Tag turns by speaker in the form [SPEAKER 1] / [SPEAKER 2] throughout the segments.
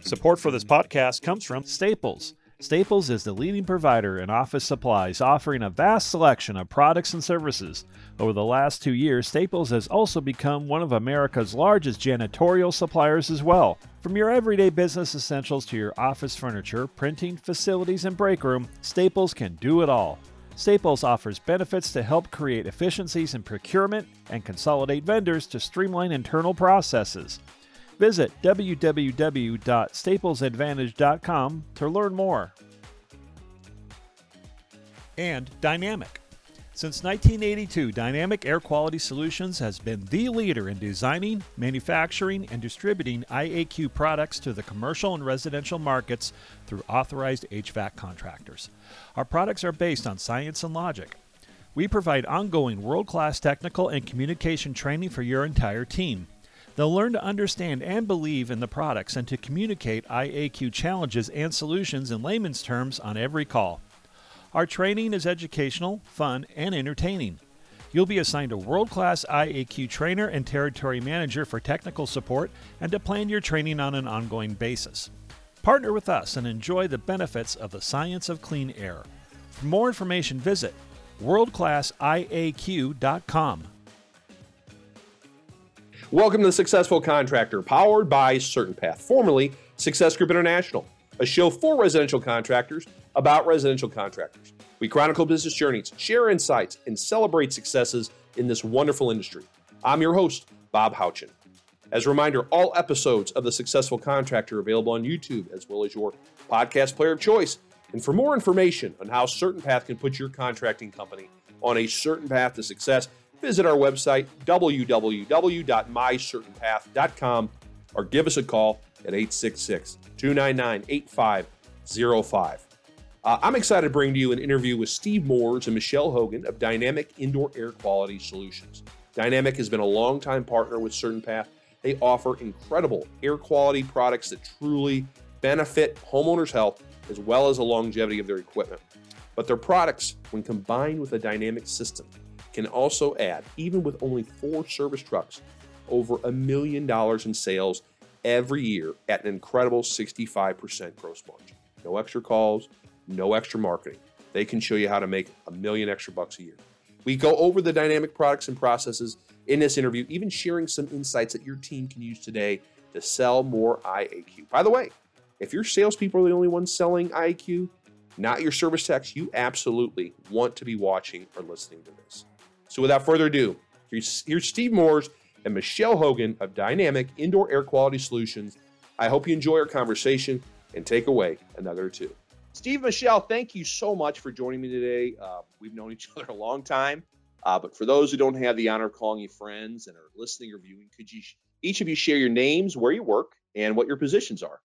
[SPEAKER 1] Support for this podcast comes from Staples. Staples is the leading provider in office supplies, offering a vast selection of products and services. Over the last two years, Staples has also become one of America's largest janitorial suppliers as well. From your everyday business essentials to your office furniture, printing, facilities, and break room, Staples can do it all. Staples offers benefits to help create efficiencies in procurement and consolidate vendors to streamline internal processes. Visit www.staplesadvantage.com to learn more. And Dynamic. Since 1982, Dynamic Air Quality Solutions has been the leader in designing, manufacturing, and distributing IAQ products to the commercial and residential markets through authorized HVAC contractors. Our products are based on science and logic. We provide ongoing world class technical and communication training for your entire team. They'll learn to understand and believe in the products and to communicate IAQ challenges and solutions in layman's terms on every call. Our training is educational, fun, and entertaining. You'll be assigned a world class IAQ trainer and territory manager for technical support and to plan your training on an ongoing basis. Partner with us and enjoy the benefits of the science of clean air. For more information, visit worldclassiaq.com.
[SPEAKER 2] Welcome to the Successful Contractor, powered by Certain Path, formerly Success Group International, a show for residential contractors about residential contractors. We chronicle business journeys, share insights, and celebrate successes in this wonderful industry. I'm your host, Bob Houchin. As a reminder, all episodes of The Successful Contractor are available on YouTube as well as your podcast player of choice. And for more information on how Certain Path can put your contracting company on a certain path to success, visit our website, www.mycertainpath.com, or give us a call at 866 299 8505. Uh, I'm excited to bring to you an interview with Steve Moores and Michelle Hogan of Dynamic Indoor Air Quality Solutions. Dynamic has been a longtime partner with Certain Path. They offer incredible air quality products that truly benefit homeowners' health as well as the longevity of their equipment. But their products, when combined with a dynamic system, can also add, even with only four service trucks, over a million dollars in sales every year at an incredible 65% gross margin. No extra calls, no extra marketing. They can show you how to make a million extra bucks a year. We go over the dynamic products and processes in this interview, even sharing some insights that your team can use today to sell more IAQ. By the way, if your salespeople are the only ones selling IAQ, not your service techs, you absolutely want to be watching or listening to this. So without further ado, here's, here's Steve Moores and Michelle Hogan of Dynamic Indoor Air Quality Solutions. I hope you enjoy our conversation and take away another two. Steve Michelle, thank you so much for joining me today. Uh, we've known each other a long time, uh, but for those who don't have the honor of calling you friends and are listening or viewing, could you each of you share your names, where you work, and what your positions are?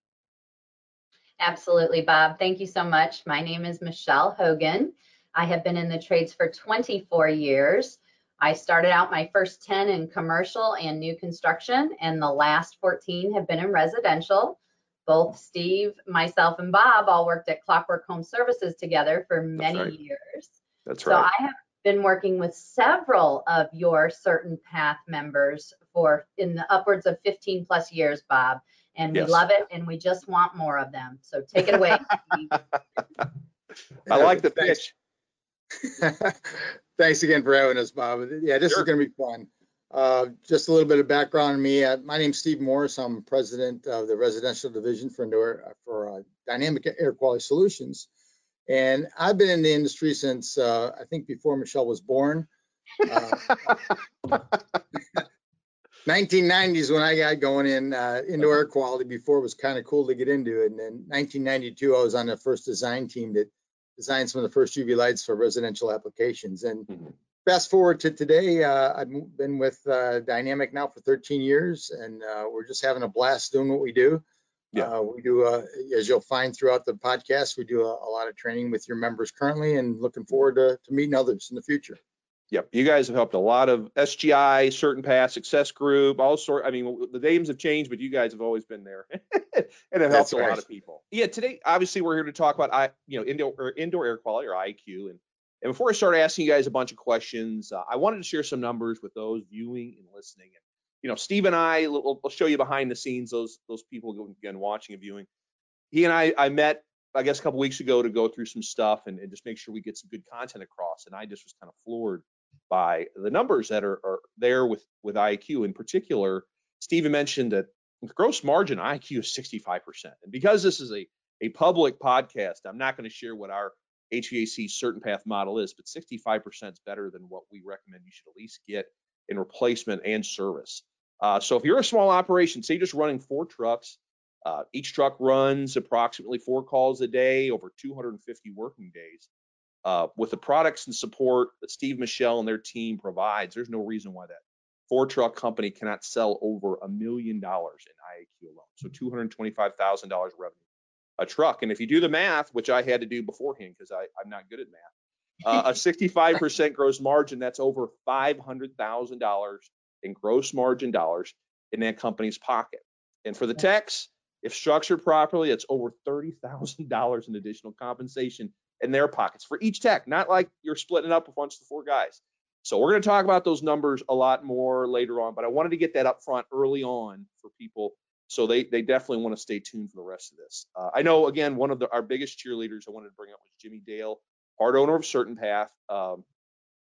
[SPEAKER 3] Absolutely, Bob. Thank you so much. My name is Michelle Hogan. I have been in the trades for 24 years. I started out my first 10 in commercial and new construction, and the last 14 have been in residential both Steve, myself, and Bob all worked at Clockwork Home Services together for many
[SPEAKER 2] right.
[SPEAKER 3] years.
[SPEAKER 2] That's right. so.
[SPEAKER 3] I have been working with several of your Certain Path members for in the upwards of 15 plus years, Bob. And
[SPEAKER 2] Yes.
[SPEAKER 3] we love it and we just want more of them. So take it away.
[SPEAKER 2] I like the
[SPEAKER 4] Thanks.
[SPEAKER 2] pitch.
[SPEAKER 4] Thanks again for having us, Bob. Yeah, this
[SPEAKER 2] Sure.
[SPEAKER 4] is going to be fun. Uh, just a little bit of background on me. Uh, my name's Steve Morris. I'm president of the residential division for indoor for uh, Dynamic Air Quality Solutions, and I've been in the industry since uh, I think before Michelle was born. Uh, 1990s when I got going in uh, indoor air quality. Before it was kind of cool to get into it, and then 1992 I was on the first design team that designed some of the first UV lights for residential applications. And
[SPEAKER 2] Mhm.
[SPEAKER 4] Fast forward to today, uh, I've been with uh, Dynamic now for 13 years, and uh, we're just having a blast doing what we do.
[SPEAKER 2] Yeah.
[SPEAKER 4] Uh, we do, uh, as you'll find throughout the podcast, we do a, a lot of training with your members currently, and looking forward to, to meeting others in the future.
[SPEAKER 2] Yep, you guys have helped a lot of SGI, Certain Path, Success Group, all sort. I mean, the names have changed, but you guys have always been there and have helped
[SPEAKER 4] That's
[SPEAKER 2] a lot of people. Yeah, today obviously we're here to talk about I, you know, indoor or indoor air quality or IQ, and And before I start asking you guys a bunch of questions, uh, I wanted to share some numbers with those viewing and listening. And you know, Steve and I, we'll, we'll show you behind the scenes those those people again watching and viewing. He and I, I met I guess a couple weeks ago to go through some stuff and, and, just make sure we get some good content across. And I just was kind of floored by the numbers that are, are there with with IAQ. In particular, Steven mentioned that gross margin IQ is 65%. And because this is a a public podcast, I'm not going to share what our HVAC certain path model is, but 65% is better than what we recommend you should at least get in replacement and service. Uh, so if you're a small operation, say you're just running four trucks, uh, each truck runs approximately four calls a day over 250 working days. Uh, with the products and support that Steve Michelle and their team provides, there's no reason why that four truck company cannot sell over a million dollars in IAQ alone. So $225,000 revenue a truck. And if you do the math, which I had to do beforehand because I'm not good at math, uh, a 65% gross margin, that's over $500,000 in gross margin dollars in that company's pocket. And for the techs, if structured properly, it's over $30,000 in additional compensation in their pockets for each tech, not like you're splitting it up amongst the four guys. So we're going to talk about those numbers a lot more later on, but I wanted to get that up front early on for people. So they, they definitely want to stay tuned for the rest of this. Uh, I know, again, one of the, our biggest cheerleaders I wanted to bring up was Jimmy Dale, part owner of Certain Path, um,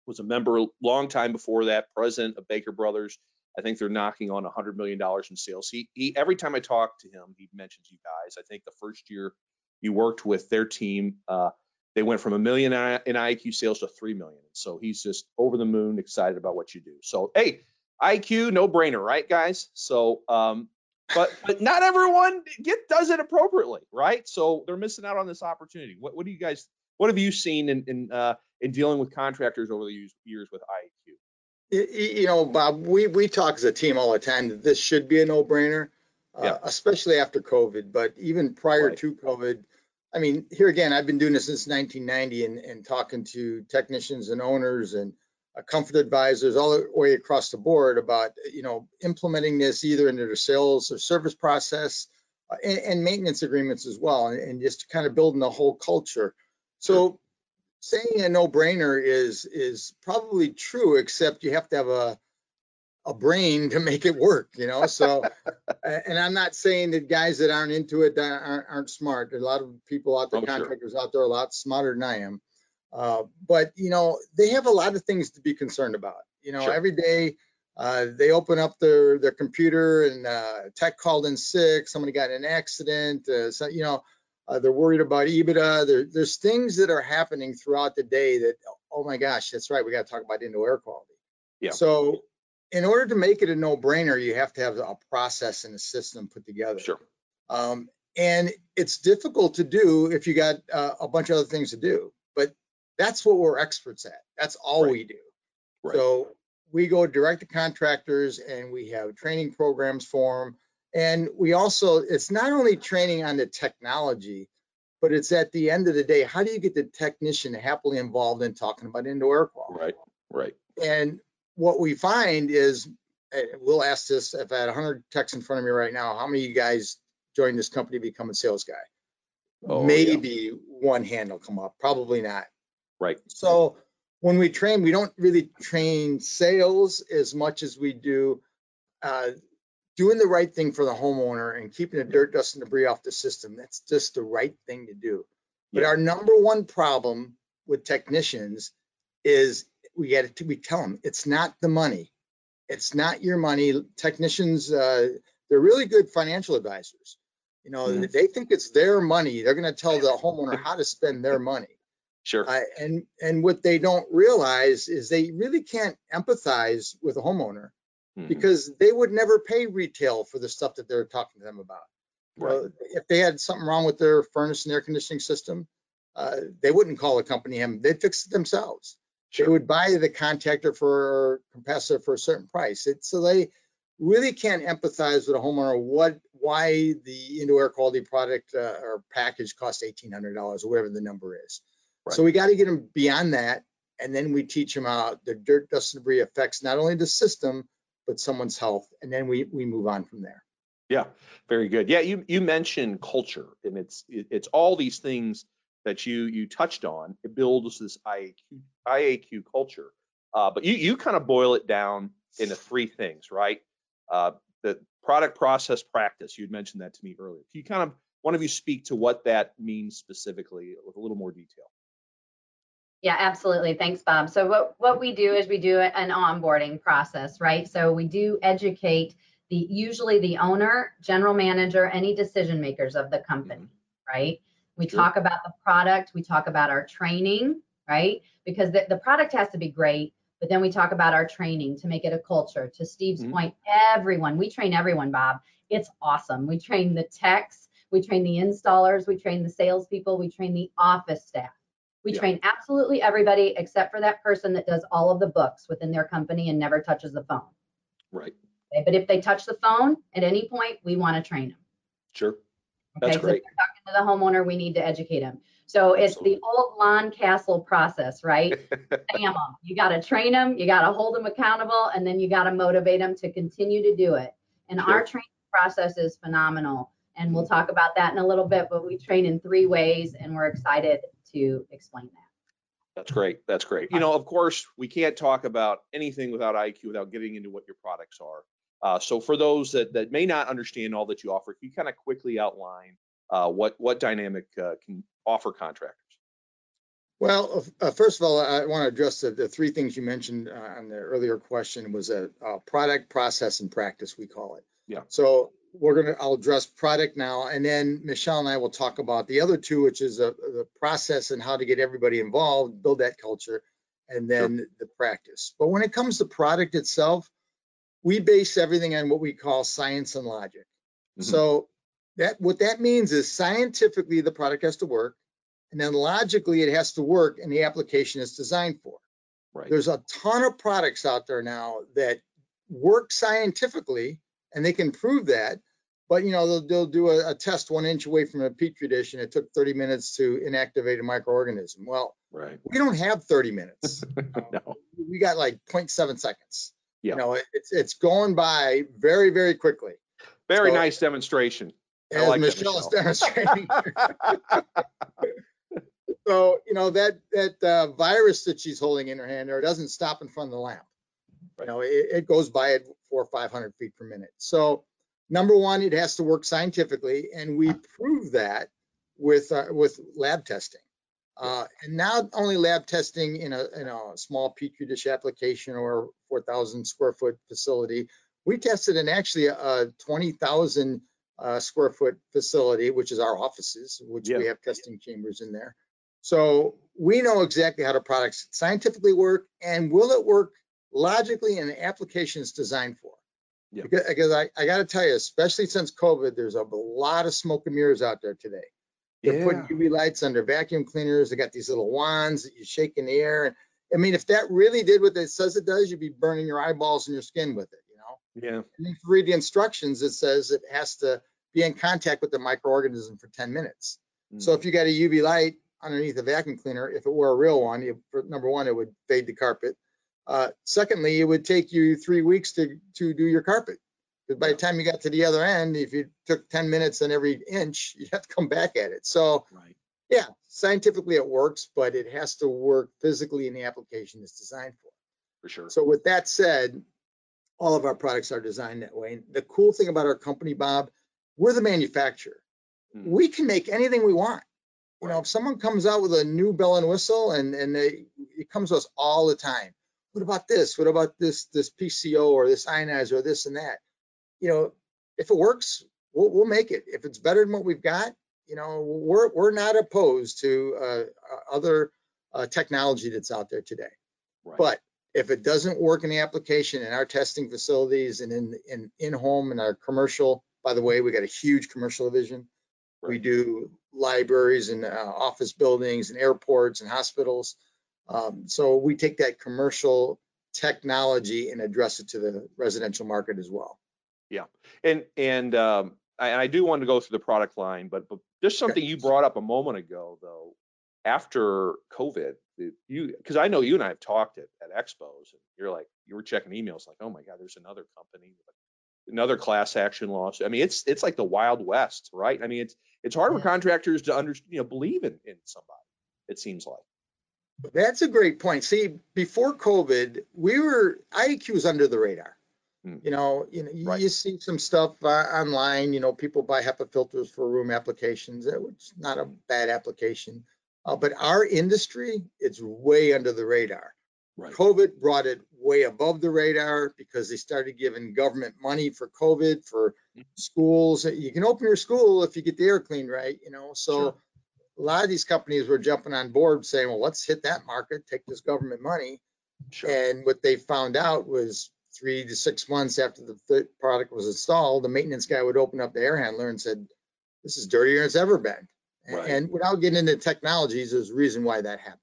[SPEAKER 2] was a member a long time before that, president of Baker Brothers, I think they're knocking on $100 million in sales. He, he every time I talk to him, he mentions you guys. I think the first year you worked with their team, uh, they went from a million in IQ sales to three million. So he's just over the moon excited about what you do. So hey, IQ, no brainer, right, guys? So um, but but not everyone get does it appropriately, right? So they're missing out on this opportunity. What what do you guys what have you seen in in uh, in dealing with contractors over the years with IAQ?
[SPEAKER 4] You know, Bob, we, we talk as a team all the time that this should be a no brainer, uh, especially after COVID. But even prior right. to COVID, I mean, here again, I've been doing this since 1990 and, and talking to technicians and owners and uh, comfort advisors all the way across the board about, you know, implementing this either into their sales or service process uh, and, and, maintenance agreements as well, and, and, just kind of building the whole culture. So saying a no-brainer is is probably true, except you have to have a a brain to make it work, you know. So, and I'm not saying that guys that aren't into it aren't, aren't smart. There's a lot of people out there, oh, contractors sure. out there, a lot smarter than I am. Uh, but you know, they have a lot of things to be concerned about. You know, sure. every day uh, they open up their their computer and uh, tech called in sick. Somebody got in an accident. Uh, so you know, uh, they're worried about EBITDA. There, there's things that are happening throughout the day that, oh my gosh, that's right. We got to talk about indoor air quality.
[SPEAKER 2] Yeah.
[SPEAKER 4] So in order to make it a no-brainer, you have to have a process and a system put together.
[SPEAKER 2] Sure.
[SPEAKER 4] Um, and it's difficult to do if you got uh, a bunch of other things to do. But that's what we're experts at. That's all right. we do. Right. So we go direct to contractors and we have training programs for them. And we also, it's not only training on the technology, but it's at the end of the day, how do you get the technician happily involved in talking about indoor air quality?
[SPEAKER 2] Right, right.
[SPEAKER 4] And what we find is, eh, we'll ask this if I had 100 techs in front of me right now, how many of you guys joined this company to become a sales guy? Oh, Maybe yeah. one hand will come up, probably not.
[SPEAKER 2] Right.
[SPEAKER 4] So when we train, we don't really train sales as much as we do uh, doing the right thing for the homeowner and keeping the dirt, dust, and debris off the system. That's just the right thing to do. But yeah. our number one problem with technicians is we get to we tell them it's not the money. It's not your money. Technicians, uh, they're really good financial advisors. You know, mm-hmm. they think it's their money. They're going to tell the homeowner how to spend their money.
[SPEAKER 2] Sure.
[SPEAKER 4] And and what they don't realize is they really can't empathize with a homeowner mm-hmm. because they would never pay retail for the stuff that they're talking to them about. Right. Uh, if they had something wrong with their furnace and air conditioning system, uh, they wouldn't call a company in. They'd fix it themselves. Sure. They would buy the contactor for compressor for a certain price. It, so they really can't empathize with a homeowner what why the indoor air quality product uh, or package costs $1,800 or whatever the number is. Right. So we got to get them beyond that, and then we teach them how the dirt, dust, and debris affects not only the system but someone's health, and then we we move on from there.
[SPEAKER 2] Yeah, very good. Yeah, you you mentioned culture, and it's it's all these things that you you touched on. It builds this IAQ IAQ culture, uh, but you you kind of boil it down into three things, right? Uh, the product process practice. You'd mentioned that to me earlier. Can you kind of one of you speak to what that means specifically with a little more detail?
[SPEAKER 3] Yeah, absolutely. Thanks, Bob. So what, what we do is we do an onboarding process, right? So we do educate the usually the owner, general manager, any decision makers of the company, right? We
[SPEAKER 2] Sure.
[SPEAKER 3] talk about the product, we talk about our training, right? Because the, the product has to be great, but then we talk about our training to make it a culture. To Steve's
[SPEAKER 2] Mhm.
[SPEAKER 3] point, everyone, we train everyone, Bob. It's awesome. We train the techs, we train the installers, we train the salespeople, we train the office staff. We
[SPEAKER 2] Yeah.
[SPEAKER 3] train absolutely everybody except for that person that does all of the books within their company and never touches the phone.
[SPEAKER 2] Right.
[SPEAKER 3] Okay, But if they touch the phone at any point, we want to train them.
[SPEAKER 2] Sure.
[SPEAKER 3] Okay,
[SPEAKER 2] That's
[SPEAKER 3] 'Cause
[SPEAKER 2] great.
[SPEAKER 3] If they're talking to the homeowner, we need to educate them. So it's
[SPEAKER 2] Absolutely.
[SPEAKER 3] the old lawn castle process, right? Bam 'em. You got to train them, you got to hold them accountable, and then you got to motivate them to continue to do it. And our training process is phenomenal. And we'll talk about that in a little bit, but we train in three ways and we're excited to explain that.
[SPEAKER 2] That's great. That's great. You know, of course, we can't talk about anything without IQ without getting into what your products are. Uh, so for those that, that may not understand all that you offer, can you kind of quickly outline uh, what what Dynamic uh, can offer contractors?
[SPEAKER 4] Well, uh, first of all, I want to address the, the three things you mentioned uh, on the earlier question was a, a product, process, and practice, we call it.
[SPEAKER 2] Yeah.
[SPEAKER 4] So we're gonna, I'll address product now, and then Michelle and I will talk about the other two, which is uh, the process and how to get everybody involved, build that culture, and then the practice. But when it comes to product itself, we base everything on what we call science and logic.
[SPEAKER 2] Mhm.
[SPEAKER 4] So that, what that means is scientifically, the product has to work. And then logically, it has to work and the application is designed for.
[SPEAKER 2] Right.
[SPEAKER 4] There's a ton of products out there now that work scientifically and they can prove that. But you know, they'll, they'll do a, a test one inch away from a petri dish and it took 30 minutes to inactivate a microorganism. Well,
[SPEAKER 2] Right.
[SPEAKER 4] we don't have 30 minutes.
[SPEAKER 2] no.
[SPEAKER 4] we got like 0.7 seconds.
[SPEAKER 2] Yeah.
[SPEAKER 4] You know, it- it's it's going by very, very quickly.
[SPEAKER 2] Very
[SPEAKER 4] So-
[SPEAKER 2] nice demonstration.
[SPEAKER 4] As
[SPEAKER 2] like that,
[SPEAKER 4] Michelle is demonstrating. So, you know, that, that uh, virus that she's holding in her hand there doesn't stop in front of the lamp. You know, it, it goes by at four or 500 feet per minute. So number one, it has to work scientifically and we prove that with, uh, with lab testing. Uh, and not only lab testing in a, in a small petri dish application or 4,000 square foot facility, we tested in actually a 20,000 uh, square foot facility, which is our offices, which we have testing chambers in there. So we know exactly how the products scientifically work and will it work logically the application it's designed for.
[SPEAKER 2] Yeah.
[SPEAKER 4] Because, because I, I got to tell you, especially since COVID, there's a lot of smoke and mirrors out there today. They're putting UV lights under vacuum cleaners. They got these little wands that you shake in the air. And I mean, if that really did what it says it does, you'd be burning your eyeballs and your skin with it, you know?
[SPEAKER 2] Yeah.
[SPEAKER 4] And if you read the instructions, it says it has to be in contact with the microorganism for 10 minutes. So if mm. you got a UV light underneath a vacuum cleaner, if it were a real one, you, for- number one, it would fade the carpet. Uh, secondly, it would take you three weeks to, to do your carpet. Because by the time you got to the other end, if you took 10 minutes on every inch, you have to come back at it. So
[SPEAKER 2] Right.
[SPEAKER 4] yeah, scientifically it works, but it has to work physically in the application it's designed for.
[SPEAKER 2] For sure.
[SPEAKER 4] So with that said, all of our products are designed that way. And the cool thing about our company, Bob, we're the manufacturer.
[SPEAKER 2] Mm.
[SPEAKER 4] We can make anything we want. You know, if someone comes out with a new bell and whistle and, and they, it comes to us all the time. What about this? What about this, this PCO or this ionizer or this and that? You know, if it works, we'll, we'll make it. If it's better than what we've got, you know, we're, we're not opposed to, uh, uh, other, uh, technology that's out there today.
[SPEAKER 2] Right.
[SPEAKER 4] But if it doesn't work in the application in our testing facilities and in, in, in-home and our commercial, by the way, we got a huge commercial division. We do libraries and uh, office buildings and airports and hospitals. Um, so we take that commercial technology and address it to the residential market as well.
[SPEAKER 2] Yeah, and and um, I, I do want to go through the product line, but but just something you brought up a moment ago, though. After COVID, you because I know you and I have talked at, at expos, and you're like you were checking emails, like, oh my God, there's another company another class action lawsuit. I mean, it's it's like the Wild West, right? I mean, it's it's hard for contractors to under you know believe in in somebody. It seems like.
[SPEAKER 4] That's a great point. See, before COVID, we were IAQ was under the radar.
[SPEAKER 2] Hmm.
[SPEAKER 4] You know, you know, you,
[SPEAKER 2] Right.
[SPEAKER 4] you see some stuff uh, online. You know, people buy HEPA filters for room applications, which not a bad application. Uh, but our industry, it's way under the radar.
[SPEAKER 2] Right.
[SPEAKER 4] COVID brought it way above the radar because they started giving government money for COVID for
[SPEAKER 2] Mhm.
[SPEAKER 4] schools. You can open your school if you get the air cleaned right. You know, so
[SPEAKER 2] Sure.
[SPEAKER 4] A lot of these companies were jumping on board saying, well, let's hit that market, take this government money.
[SPEAKER 2] Sure.
[SPEAKER 4] And what they found out was three to six months after the product was installed, the maintenance guy would open up the air handler and said, this is dirtier than it's ever been.
[SPEAKER 2] Right.
[SPEAKER 4] And without getting into technologies, there's a reason why that happened.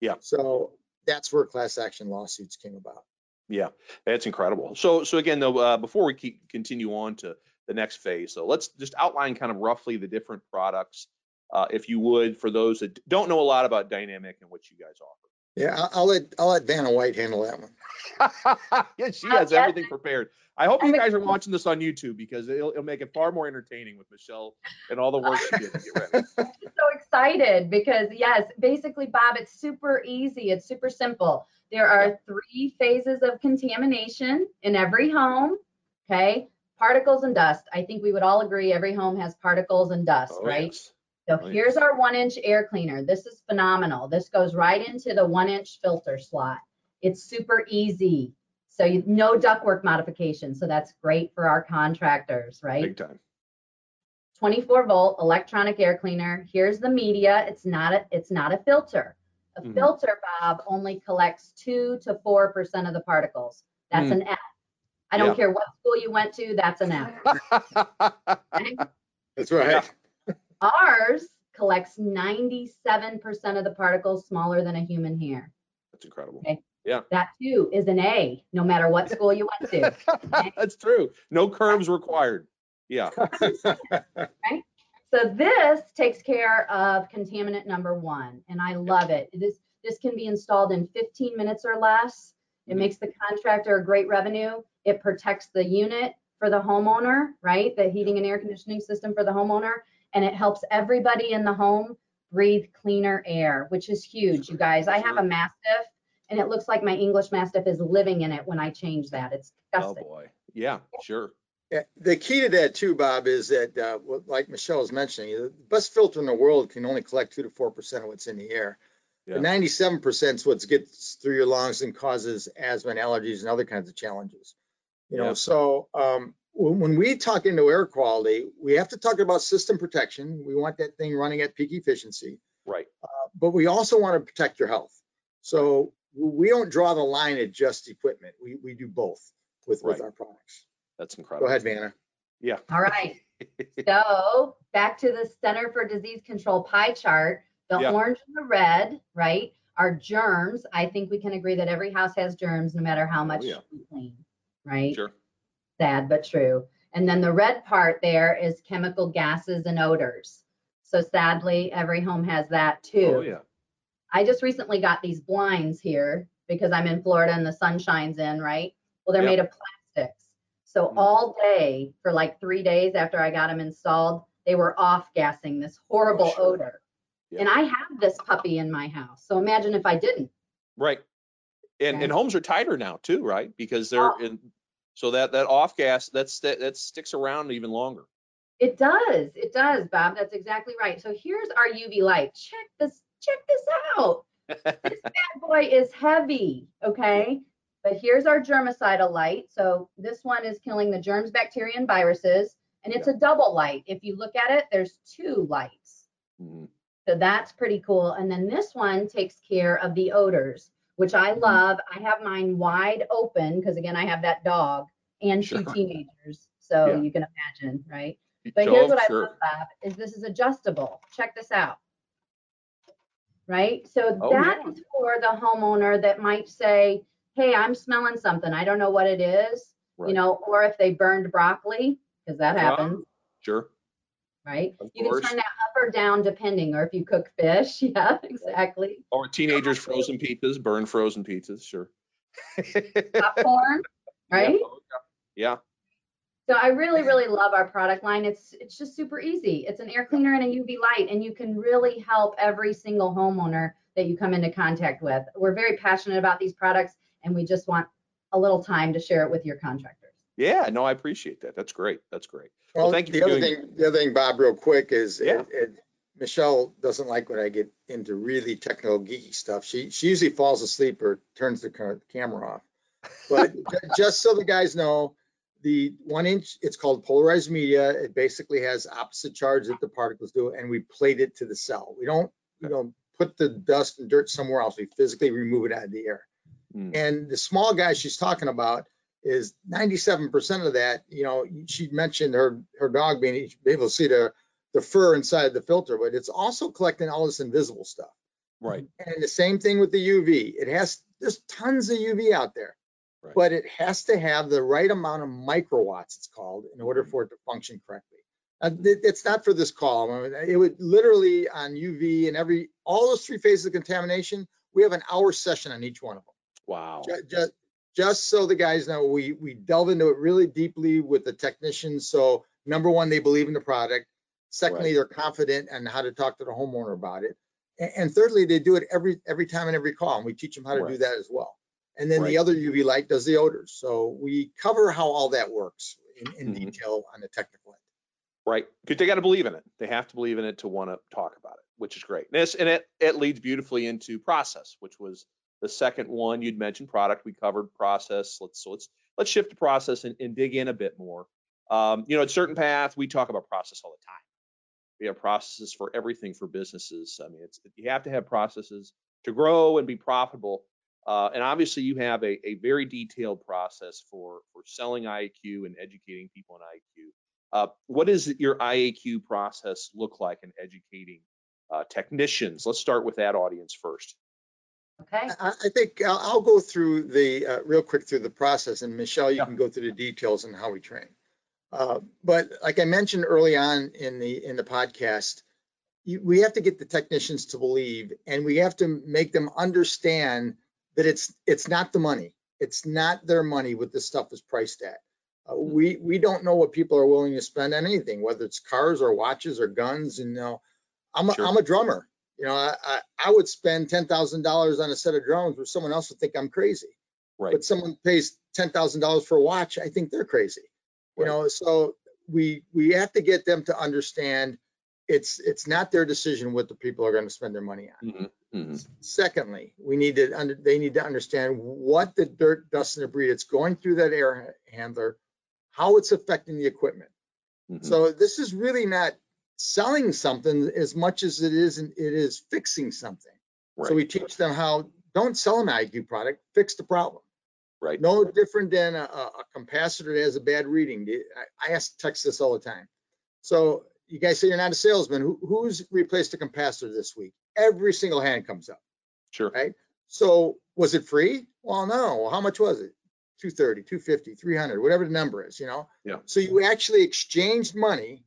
[SPEAKER 2] Yeah.
[SPEAKER 4] So that's where class action lawsuits came about.
[SPEAKER 2] Yeah, that's incredible. So, so again, though, uh, before we keep continue on to the next phase, so let's just outline kind of roughly the different products, uh, if you would, for those that don't know a lot about Dynamic and what you guys offer.
[SPEAKER 4] Yeah, I'll, I'll let, I'll let Vanna White handle that one.
[SPEAKER 2] offer. yeah, she has everything prepared. I hope you guys are watching this on YouTube because it'll, it'll make it far more entertaining with Michelle and all the work she did to get ready.
[SPEAKER 3] I'm so excited because yes, basically, Bob, it's super easy. It's super simple. There are three phases of contamination in every home. Okay. Particles and dust. I think we would all agree every home has particles and dust,
[SPEAKER 2] Oh,
[SPEAKER 3] right?
[SPEAKER 2] yes.
[SPEAKER 3] So
[SPEAKER 2] Oh,
[SPEAKER 3] here's our one inch air cleaner. This is phenomenal. This goes right into the one inch filter slot. It's super easy. So you, no ductwork modification. So that's great for our contractors, right?
[SPEAKER 2] Big time.
[SPEAKER 3] 24 volt electronic air cleaner. Here's the media. It's not a it's not a filter. A
[SPEAKER 2] Mhm.
[SPEAKER 3] filter, Bob, only collects two to four percent of the particles. That's
[SPEAKER 2] Hmm.
[SPEAKER 3] an F. I don't
[SPEAKER 2] Yeah.
[SPEAKER 3] care what school you went to. That's an F. okay?
[SPEAKER 4] That's
[SPEAKER 2] right.
[SPEAKER 3] Ours collects 97 percent of the particles smaller than a human hair.
[SPEAKER 2] That's incredible.
[SPEAKER 3] Okay. That too is an A, no matter what school you went to.
[SPEAKER 2] That's true. No curves required. Yeah.
[SPEAKER 3] So this takes care of contaminant number one, and I love it. This this can be installed in 15 minutes or less. It
[SPEAKER 2] Mhm.
[SPEAKER 3] makes the contractor a great revenue. It protects the unit for the homeowner, right? The heating and air conditioning system for the homeowner, and it helps everybody in the home breathe cleaner air, which is huge, you guys. I have a Mastiff, and it looks like my English Mastiff is living in it when I change that. It's
[SPEAKER 2] Oh boy. Yeah. Sure.
[SPEAKER 4] Yeah, the key to that too, Bob, is that, uh, like Michelle was mentioning, the best filter in the world can only collect two to four percent of what's in the air.
[SPEAKER 2] Yeah.
[SPEAKER 4] The ninety-seven percent is what gets through your lungs and causes asthma and allergies and other kinds of challenges. You
[SPEAKER 2] Yeah.
[SPEAKER 4] know, so um, when, when we talk into air quality, we have to talk about system protection. We want that thing running at peak efficiency,
[SPEAKER 2] Right.
[SPEAKER 4] Uh, but we also want to protect your health. So we don't draw the line at just equipment. We we do both with with our products.
[SPEAKER 2] That's incredible.
[SPEAKER 4] Go ahead, Vanna.
[SPEAKER 2] Yeah.
[SPEAKER 3] All right. So back to the Center for Disease Control pie chart, the
[SPEAKER 2] Yeah.
[SPEAKER 3] orange and the red, right, are germs. I think we can agree that every house has germs, no matter how oh, much
[SPEAKER 2] Oh, yeah.
[SPEAKER 3] we clean, right?
[SPEAKER 2] Sure.
[SPEAKER 3] Sad but true. And then the red part there is chemical gases and odors. So sadly, every home has that too.
[SPEAKER 2] Oh yeah.
[SPEAKER 3] I just recently got these blinds here because I'm in Florida and the sun shines in, right? Well, they're
[SPEAKER 2] Yep.
[SPEAKER 3] made of plastics. So
[SPEAKER 2] Mm.
[SPEAKER 3] all day for like three days after I got them installed, they were off gassing this horrible
[SPEAKER 2] sure.
[SPEAKER 3] odor. And I have this puppy in my house. So imagine if I didn't.
[SPEAKER 2] Right. And
[SPEAKER 3] Okay.
[SPEAKER 2] and homes are tighter now too, right? Because they're
[SPEAKER 3] Oh.
[SPEAKER 2] in so that that off gas that's that, that sticks around even longer.
[SPEAKER 3] It does. It does, Bob. That's exactly right. So here's our UV light. Check this. Check this out. this bad boy is heavy, okay? But here's our germicidal light. So this one is killing the germs, bacteria, and viruses, and it's a double light. If you look at it, there's two lights.
[SPEAKER 2] Mhm.
[SPEAKER 3] So that's pretty cool. And then this one takes care of the odors, which I love. I have mine wide open because again, I have that dog and two teenagers. So
[SPEAKER 2] Yeah.
[SPEAKER 3] you can imagine, right? But here's what I love, Bob, is this is adjustable. Check this out. Right? So
[SPEAKER 2] Oh,
[SPEAKER 3] that
[SPEAKER 2] yeah.
[SPEAKER 3] is for the homeowner that might say, hey, I'm smelling something. I don't know what it is.
[SPEAKER 2] Right.
[SPEAKER 3] You know, or if they burned broccoli, because that
[SPEAKER 2] Ah,
[SPEAKER 3] happens,
[SPEAKER 2] Sure.
[SPEAKER 3] Right?
[SPEAKER 2] of
[SPEAKER 3] You can turn that up or down depending, or if you cook fish. Yeah, exactly.
[SPEAKER 2] Or teenagers frozen pizzas, burn frozen pizzas, sure.
[SPEAKER 3] Popcorn, right?
[SPEAKER 2] Oh, yeah.
[SPEAKER 3] So I really, really love our product line. It's it's just super easy. It's an air cleaner and a UV light, and you can really help every single homeowner that you come into contact with. We're very passionate about these products, and we just want a little time to share it with your contractors.
[SPEAKER 2] Yeah, no, I appreciate that. That's great. That's great. Well,
[SPEAKER 4] Well,
[SPEAKER 2] thank you
[SPEAKER 4] the other
[SPEAKER 2] doing-
[SPEAKER 4] thing, the other thing, Bob, real quick is,
[SPEAKER 2] Yeah.
[SPEAKER 4] it- it- Michelle doesn't like when I get into really technical geeky stuff. She, she usually falls asleep or turns the camera off. But just so the guys know, the one inch, it's called polarized media. It basically has opposite charge that the particles do, and we plate it to the cell. We don't, we don't put the dust and dirt somewhere else. We physically remove it out of the air.
[SPEAKER 2] Mm.
[SPEAKER 4] And the small guy she's talking about is ninety-seven percent of that, you know, she mentioned her, her dog being able to see the, the fur inside the filter, but it's also collecting all this invisible stuff.
[SPEAKER 2] Right.
[SPEAKER 4] And the same thing with the UV. It has, there's tons of UV out there.
[SPEAKER 2] Right.
[SPEAKER 4] But it has to have the right amount of microwatts, it's called, in
[SPEAKER 2] Mm-hmm.
[SPEAKER 4] order for it to function correctly. Uh, it's not for this call. I mean, It would literally on UV and every, all those three phases of contamination, we have an hour session on each one of them.
[SPEAKER 2] Wow.
[SPEAKER 4] Ju- Just, just so the guys know, we, we delve into it really deeply with the technicians. So number one, they believe in the product. Secondly, they're confident and how to talk to the homeowner about it. And, thirdly, they do it every, every time and every call, and we teach them how to do that as well. And then
[SPEAKER 2] Right.
[SPEAKER 4] the other UV light does the odors. So we cover how all that works in, in
[SPEAKER 2] Mhm.
[SPEAKER 4] detail on the technical end.
[SPEAKER 2] Right. Because they got to believe in it. They have to believe in it to want to talk about it, which is great. And, this, and it, it leads beautifully into process, which was the second one you'd mentioned product. We covered process. Let's so let's let's shift to process and, and dig in a bit more. Um, you know, at Certain Path, we talk about process all the time. We have processes for everything for businesses. I mean, it's you have to have processes to grow and be profitable. Uh, and obviously, you have a, a very detailed process for for selling IAQ and educating people in IAQ. Uh, what does your IAQ process look like in educating uh, technicians? Let's start with that audience first.
[SPEAKER 3] Okay.
[SPEAKER 4] I, I think I'll, I'll go through the, uh, real quick through the process and Michelle, you
[SPEAKER 2] Yeah.
[SPEAKER 4] can go through the details on how we train. Uh, But like I mentioned early on in the, in the podcast, you, we have to get the technicians to believe and we have to make them understand that it's, it's not the money. It's not their money what this stuff is priced at. Uh, we, we don't know what people are willing to spend on anything, whether it's cars or watches or guns and, you know, I'm a,
[SPEAKER 2] Sure.
[SPEAKER 4] I'm a drummer. You know, I, I, I would spend ten thousand dollars on a set of drones where someone else would think I'm crazy.
[SPEAKER 2] Right.
[SPEAKER 4] But someone pays ten thousand dollars for a watch, I think they're crazy. You know, so we we have to get them to understand it's it's not their decision what the people are going to spend their money on.
[SPEAKER 2] Mhm, mhm.
[SPEAKER 4] Secondly, we need to under, they need to understand what the dirt, dust, and debris that's going through that air handler, how it's affecting the equipment.
[SPEAKER 2] Mhm.
[SPEAKER 4] So this is really not selling something as much as it is, it is fixing something. So we teach them how, don't sell an IQ product, fix the problem.
[SPEAKER 2] Right.
[SPEAKER 4] No different than a, a capacitor that has a bad reading. I, I ask this all the time. So you guys say you're not a salesman. Who, who's replaced a capacitor this week? Every single hand comes up.
[SPEAKER 2] Sure.
[SPEAKER 4] right? So was it free? Well, no. How much was it? 230, 250, 300, whatever the number is, you know?
[SPEAKER 2] Yeah.
[SPEAKER 4] So you actually exchanged money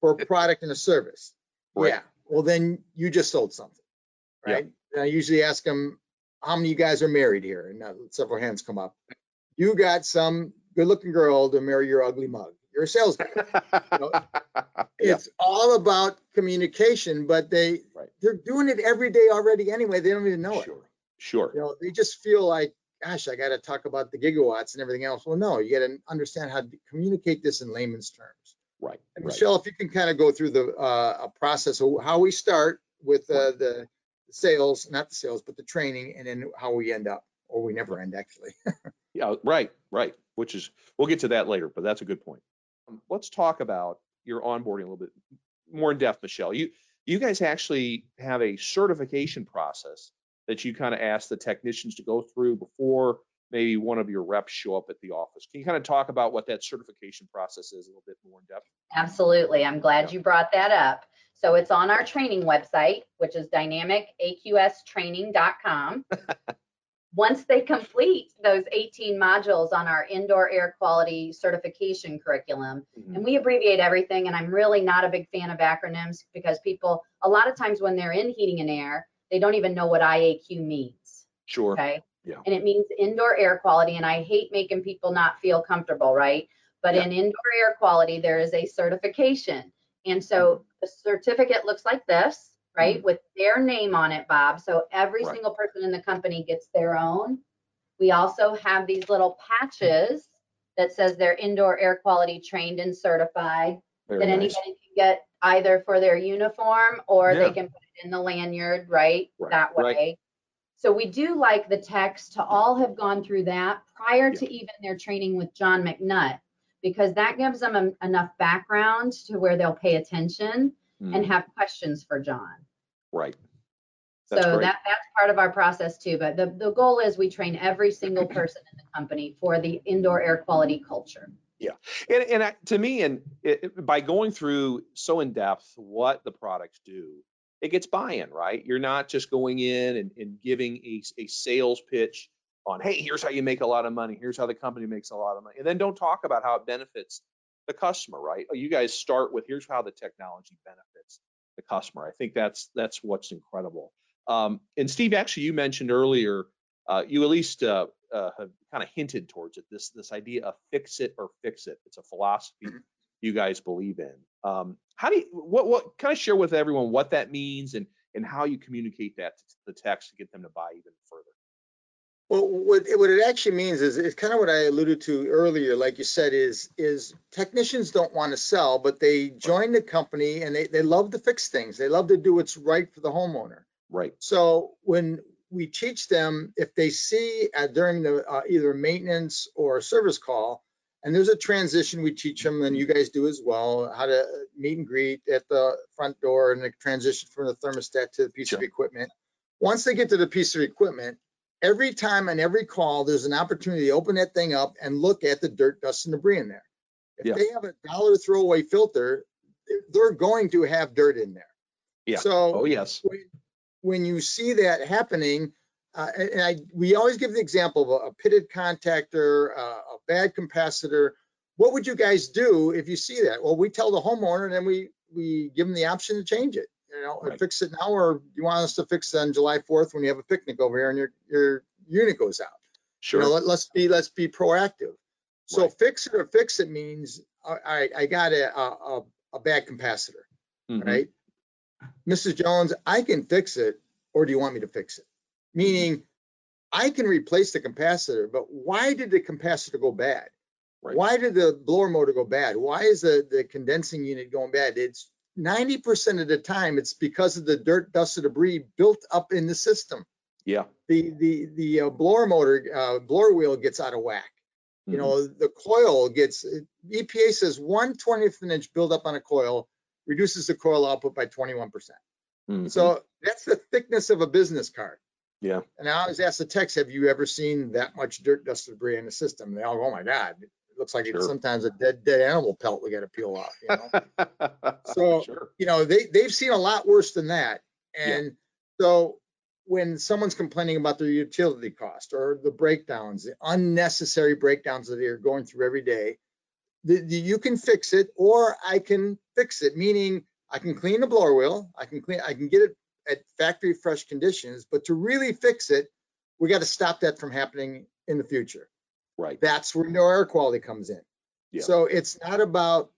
[SPEAKER 4] for a product and a service.
[SPEAKER 2] Right.
[SPEAKER 4] Yeah. Well, then you just sold something,
[SPEAKER 2] Yeah.
[SPEAKER 4] right? And I usually ask them, how many of you guys are married here? And uh, several hands come up. You got some good looking girl to marry your ugly mug. You're a salesman. know,
[SPEAKER 2] yeah.
[SPEAKER 4] It's all about communication, but they,
[SPEAKER 2] Right.
[SPEAKER 4] they're doing it every day already anyway. They don't even know it.
[SPEAKER 2] Sure. Sure.
[SPEAKER 4] You know, they just feel like, gosh, I got to talk about the gigawatts and everything else. Well, no, you got to understand how to communicate this in layman's terms.
[SPEAKER 2] Right.
[SPEAKER 4] And
[SPEAKER 2] Right.
[SPEAKER 4] Michelle, if you can kind of go through the uh, a process of how we start with uh, the sales, not the sales, but the training, and then how we end up, or we never end actually.
[SPEAKER 2] Yeah, right, right. Which is, we'll get to that later, but that's a good point. Um, Let's talk about your onboarding a little bit more in depth, Michelle. You, you guys actually have a certification process that you kind of ask the technicians to go through before maybe one of your reps show up at the office. Can you kind of talk about what that certification process is a little bit more in depth?
[SPEAKER 3] Absolutely. I'm glad
[SPEAKER 2] Yeah.
[SPEAKER 3] you brought that up. So it's on our training website, which is dynamicaqstraining.com. Once they complete those 18 modules on our indoor air quality certification curriculum, mm-hmm. and we abbreviate everything, and I'm really not a big fan of acronyms because people, a lot of times when they're in heating and air, they don't even know what IAQ means.
[SPEAKER 2] Sure.
[SPEAKER 3] Okay.
[SPEAKER 2] Yeah.
[SPEAKER 3] And it means indoor air quality. And I hate making people not feel comfortable, right? But
[SPEAKER 2] Yeah.
[SPEAKER 3] in indoor air quality, there is a certification. And so mm-hmm. the certificate looks like this, right, mm-hmm. with their name on it, Bob. So every
[SPEAKER 2] Right.
[SPEAKER 3] single person in the company gets their own. We also have these little patches that says they're indoor air quality trained and certified
[SPEAKER 2] Very
[SPEAKER 3] that
[SPEAKER 2] nice.
[SPEAKER 3] anybody can get either for their uniform or
[SPEAKER 1] Yeah.
[SPEAKER 3] they can put it in the lanyard, right?
[SPEAKER 2] Right,
[SPEAKER 3] That
[SPEAKER 2] right.
[SPEAKER 3] So we do like the techs to all have gone through that prior to even their training with John McNutt, because that gives them em- enough background to where they'll pay attention and
[SPEAKER 2] Mm,
[SPEAKER 3] have questions for John.
[SPEAKER 2] right. That's
[SPEAKER 3] So
[SPEAKER 2] great.
[SPEAKER 3] that, that's part of our process too. But the, the goal is we train every single person in the company for the indoor air quality culture.
[SPEAKER 2] Yeah, and, and to me, and it- by going through so in depth what the products do, it gets buy-in, right? You're not just going in and, and giving a, a sales pitch on, hey, here's how you make a lot of money. Here's how the company makes a lot of money. And then don't talk about how it benefits the customer, right? You guys start with here's how the technology benefits the customer. I think that's that's what's incredible. Um, and Steve, actually, you mentioned earlier, uh, you at least uh, uh, have kind of hinted towards it. This this idea of fix it or fix it. It's a philosophy you guys believe in. Um, how do you what what kind of share with everyone what that means and and how you communicate that to the text to get them to buy even further?
[SPEAKER 4] Well, what it, what it actually means is it's kind of what I alluded to earlier. Like you said, is is technicians don't want to sell, but they join the company and they they love to fix things. They love to do what's right for the homeowner.
[SPEAKER 2] Right.
[SPEAKER 4] So when we teach them, if they see uh, during the uh, either maintenance or service call, and there's a transition, we teach them, and you guys do as well, how to meet and greet at the front door and the transition from the thermostat to the piece of equipment. Once they get to the piece of equipment, every time and every call, there's an opportunity to open that thing up and look at the dirt, dust, and debris in there. If
[SPEAKER 2] Yeah.
[SPEAKER 4] they have a dollar throwaway filter, they're going to have dirt in there.
[SPEAKER 2] Yeah.
[SPEAKER 4] So
[SPEAKER 2] Oh yes.
[SPEAKER 4] when, when you see that happening, uh, and I, we always give the example of a, a pitted contactor, uh, bad capacitor. What would you guys do if you see that? Well, we tell the homeowner and then we, we give them the option to change it, you know,
[SPEAKER 2] Right.
[SPEAKER 4] fix it now, or you want us to fix it on July 4th when you have a picnic over here and your, your unit goes out.
[SPEAKER 2] Sure.
[SPEAKER 4] You know, let, let's be, let's be proactive. So
[SPEAKER 2] Right.
[SPEAKER 4] fix it or fix it means, all right, I got a, a, a- bad capacitor
[SPEAKER 2] Mhm.
[SPEAKER 4] right? Mrs. Jones, I can fix it, or do you want me to fix it? Meaning, I can replace the capacitor, but why did the capacitor go bad?
[SPEAKER 2] Right.
[SPEAKER 4] Why did the blower motor go bad? Why is the, the condensing unit going bad? It's 90% of the time, it's because of the dirt, dust, and debris built up in the system.
[SPEAKER 2] Yeah.
[SPEAKER 4] The, the, the uh, blower motor, uh, blower wheel gets out of whack. You
[SPEAKER 2] Mhm.
[SPEAKER 4] know, the coil gets, EPA says one twentieth of an inch buildup on a coil reduces the coil output by 21%.
[SPEAKER 2] Mhm.
[SPEAKER 4] So that's the thickness of a business card.
[SPEAKER 2] Yeah.
[SPEAKER 4] And I always ask the techs, have you ever seen that much dirt, dust, and debris in the system? They all go, oh my God, it looks like
[SPEAKER 2] Sure.
[SPEAKER 4] it's sometimes a dead, dead animal pelt we got to peel off, you know? So-
[SPEAKER 2] sure.
[SPEAKER 4] you know, they, they've seen a lot worse than that.
[SPEAKER 2] Yeah.
[SPEAKER 4] And so when someone's complaining about their utility cost or the breakdowns, the unnecessary breakdowns that they're going through every day, the, the, you can fix it or I can fix it, meaning I can clean the blower wheel, I can clean, I can get it at factory fresh conditions, but to really fix it, we got to stop that from happening in the future.
[SPEAKER 2] Right.
[SPEAKER 4] That's where no air quality comes in.
[SPEAKER 2] Yeah.
[SPEAKER 4] So it's not about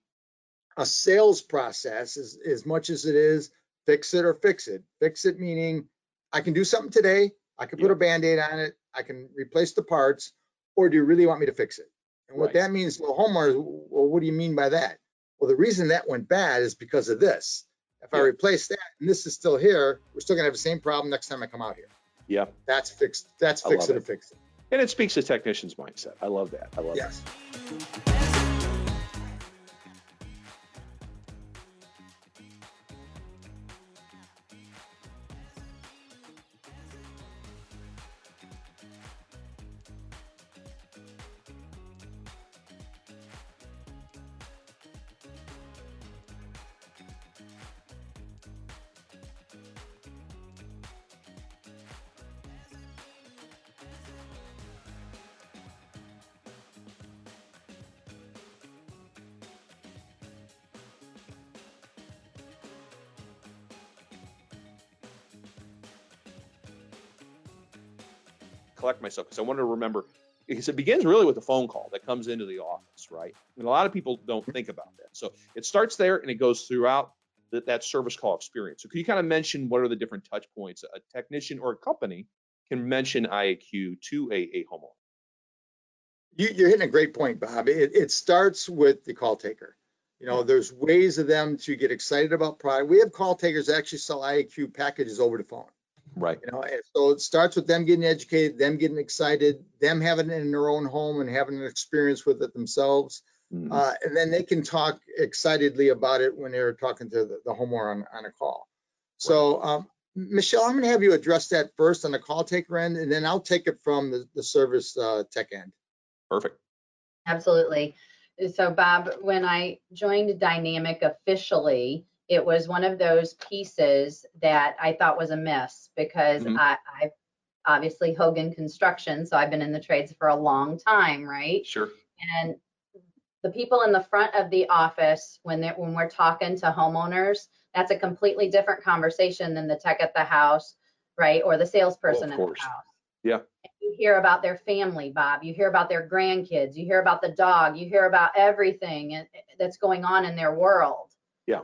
[SPEAKER 4] a sales process as, as much as it is fix it or fix it. Fix it meaning I can do something today, I can put
[SPEAKER 2] Yeah.
[SPEAKER 4] a Band-Aid on it, I can replace the parts, or do you really want me to fix it? And what
[SPEAKER 2] Right.
[SPEAKER 4] that means the homeowners, well, what do you mean by that? Well, the reason that went bad is because of this. If I replace that and this is still here, we're still gonna have the same problem next time I come out here.
[SPEAKER 2] Yeah.
[SPEAKER 4] That's fixed, that's fix it or fix it.
[SPEAKER 2] And it speaks to technicians' mindset. I love that. I love that. Collect myself because I wanted to remember because it begins really with a phone call that comes into the office, right? And a lot of people don't think about that. So it starts there and it goes throughout that, that service call experience. So can you kind of mention what are the different touch points a technician or a company can mention IAQ to a, a homeowner?
[SPEAKER 4] You, you're hitting a great point, Bob. It, it starts with the call taker. You know, there's ways of them to get excited about product. We have call takers that actually sell IAQ packages over the phone.
[SPEAKER 2] Right.
[SPEAKER 4] You know, and so it starts with them getting educated, them getting excited, them having it in their own home and having an experience with it themselves.
[SPEAKER 2] Mhm.
[SPEAKER 4] Uh, and then they can talk excitedly about it when they're talking to the, the homeowner on, on a call. So, um, Michelle, I'm going to have you address that first on the call taker end, and then I'll take it from the, the service uh, tech end.
[SPEAKER 2] Perfect.
[SPEAKER 3] Absolutely. So Bob, when I joined Dynamic officially, it was one of those pieces that I thought was a miss because
[SPEAKER 2] Mhm.
[SPEAKER 3] I, I obviously Hogan Construction, so I've been in the trades for a long time, right?
[SPEAKER 2] Sure.
[SPEAKER 3] And the people in the front of the office, when they when we're talking to homeowners, that's a completely different conversation than the tech at the house, right? Or the salesperson at the
[SPEAKER 2] course.
[SPEAKER 3] house.
[SPEAKER 2] Yeah.
[SPEAKER 3] You hear about their family, Bob. You hear about their grandkids. You hear about the dog. You hear about everything that's going on in their world.
[SPEAKER 2] Yeah.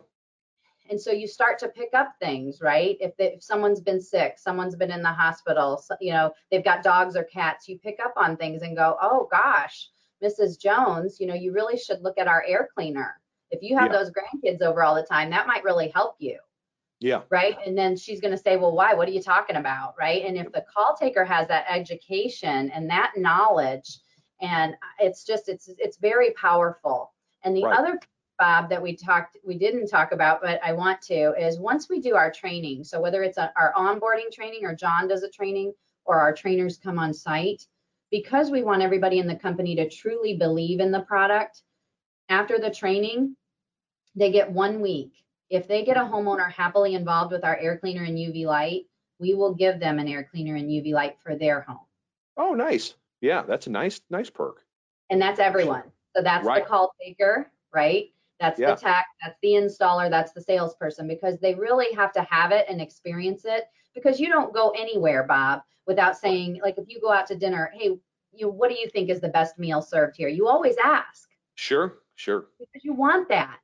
[SPEAKER 3] And so you start to pick up things, right? If, they, if someone's been sick, someone's been in the hospital, so, you know, they've got dogs or cats, you pick up on things and go, oh gosh, Mrs. Jones, you know, you really should look at our air cleaner. If you have
[SPEAKER 2] Yeah.
[SPEAKER 3] those grandkids over all the time, that might really help you
[SPEAKER 2] Yeah.
[SPEAKER 3] right? And then she's going to say, well, why? What are you talking about? Right? And if the call taker has that education and that knowledge, and uh, it's just, it's, it's very powerful. And the
[SPEAKER 2] Right.
[SPEAKER 3] other, Bob, that we talked, we didn't talk about, but I want to, is once we do our training, so whether it's a- our onboarding training or John does a training or our trainers come on site, because we want everybody in the company to truly believe in the product, after the training, they get one week. If they get a homeowner happily involved with our air cleaner and UV light, we will give them an air cleaner and UV light for their home.
[SPEAKER 2] Oh, nice. Yeah, that's a nice, nice perk.
[SPEAKER 3] And that's everyone. So that's
[SPEAKER 2] Right.
[SPEAKER 3] the call taker, right? That's
[SPEAKER 2] Yeah.
[SPEAKER 3] the tech, that's the installer, that's the salesperson, because they really have to have it and experience it. Because you don't go anywhere, Bob, without saying, like, if you go out to dinner, hey, you, what do you think is the best meal served here? You always ask
[SPEAKER 2] Sure, sure.
[SPEAKER 3] because you want that.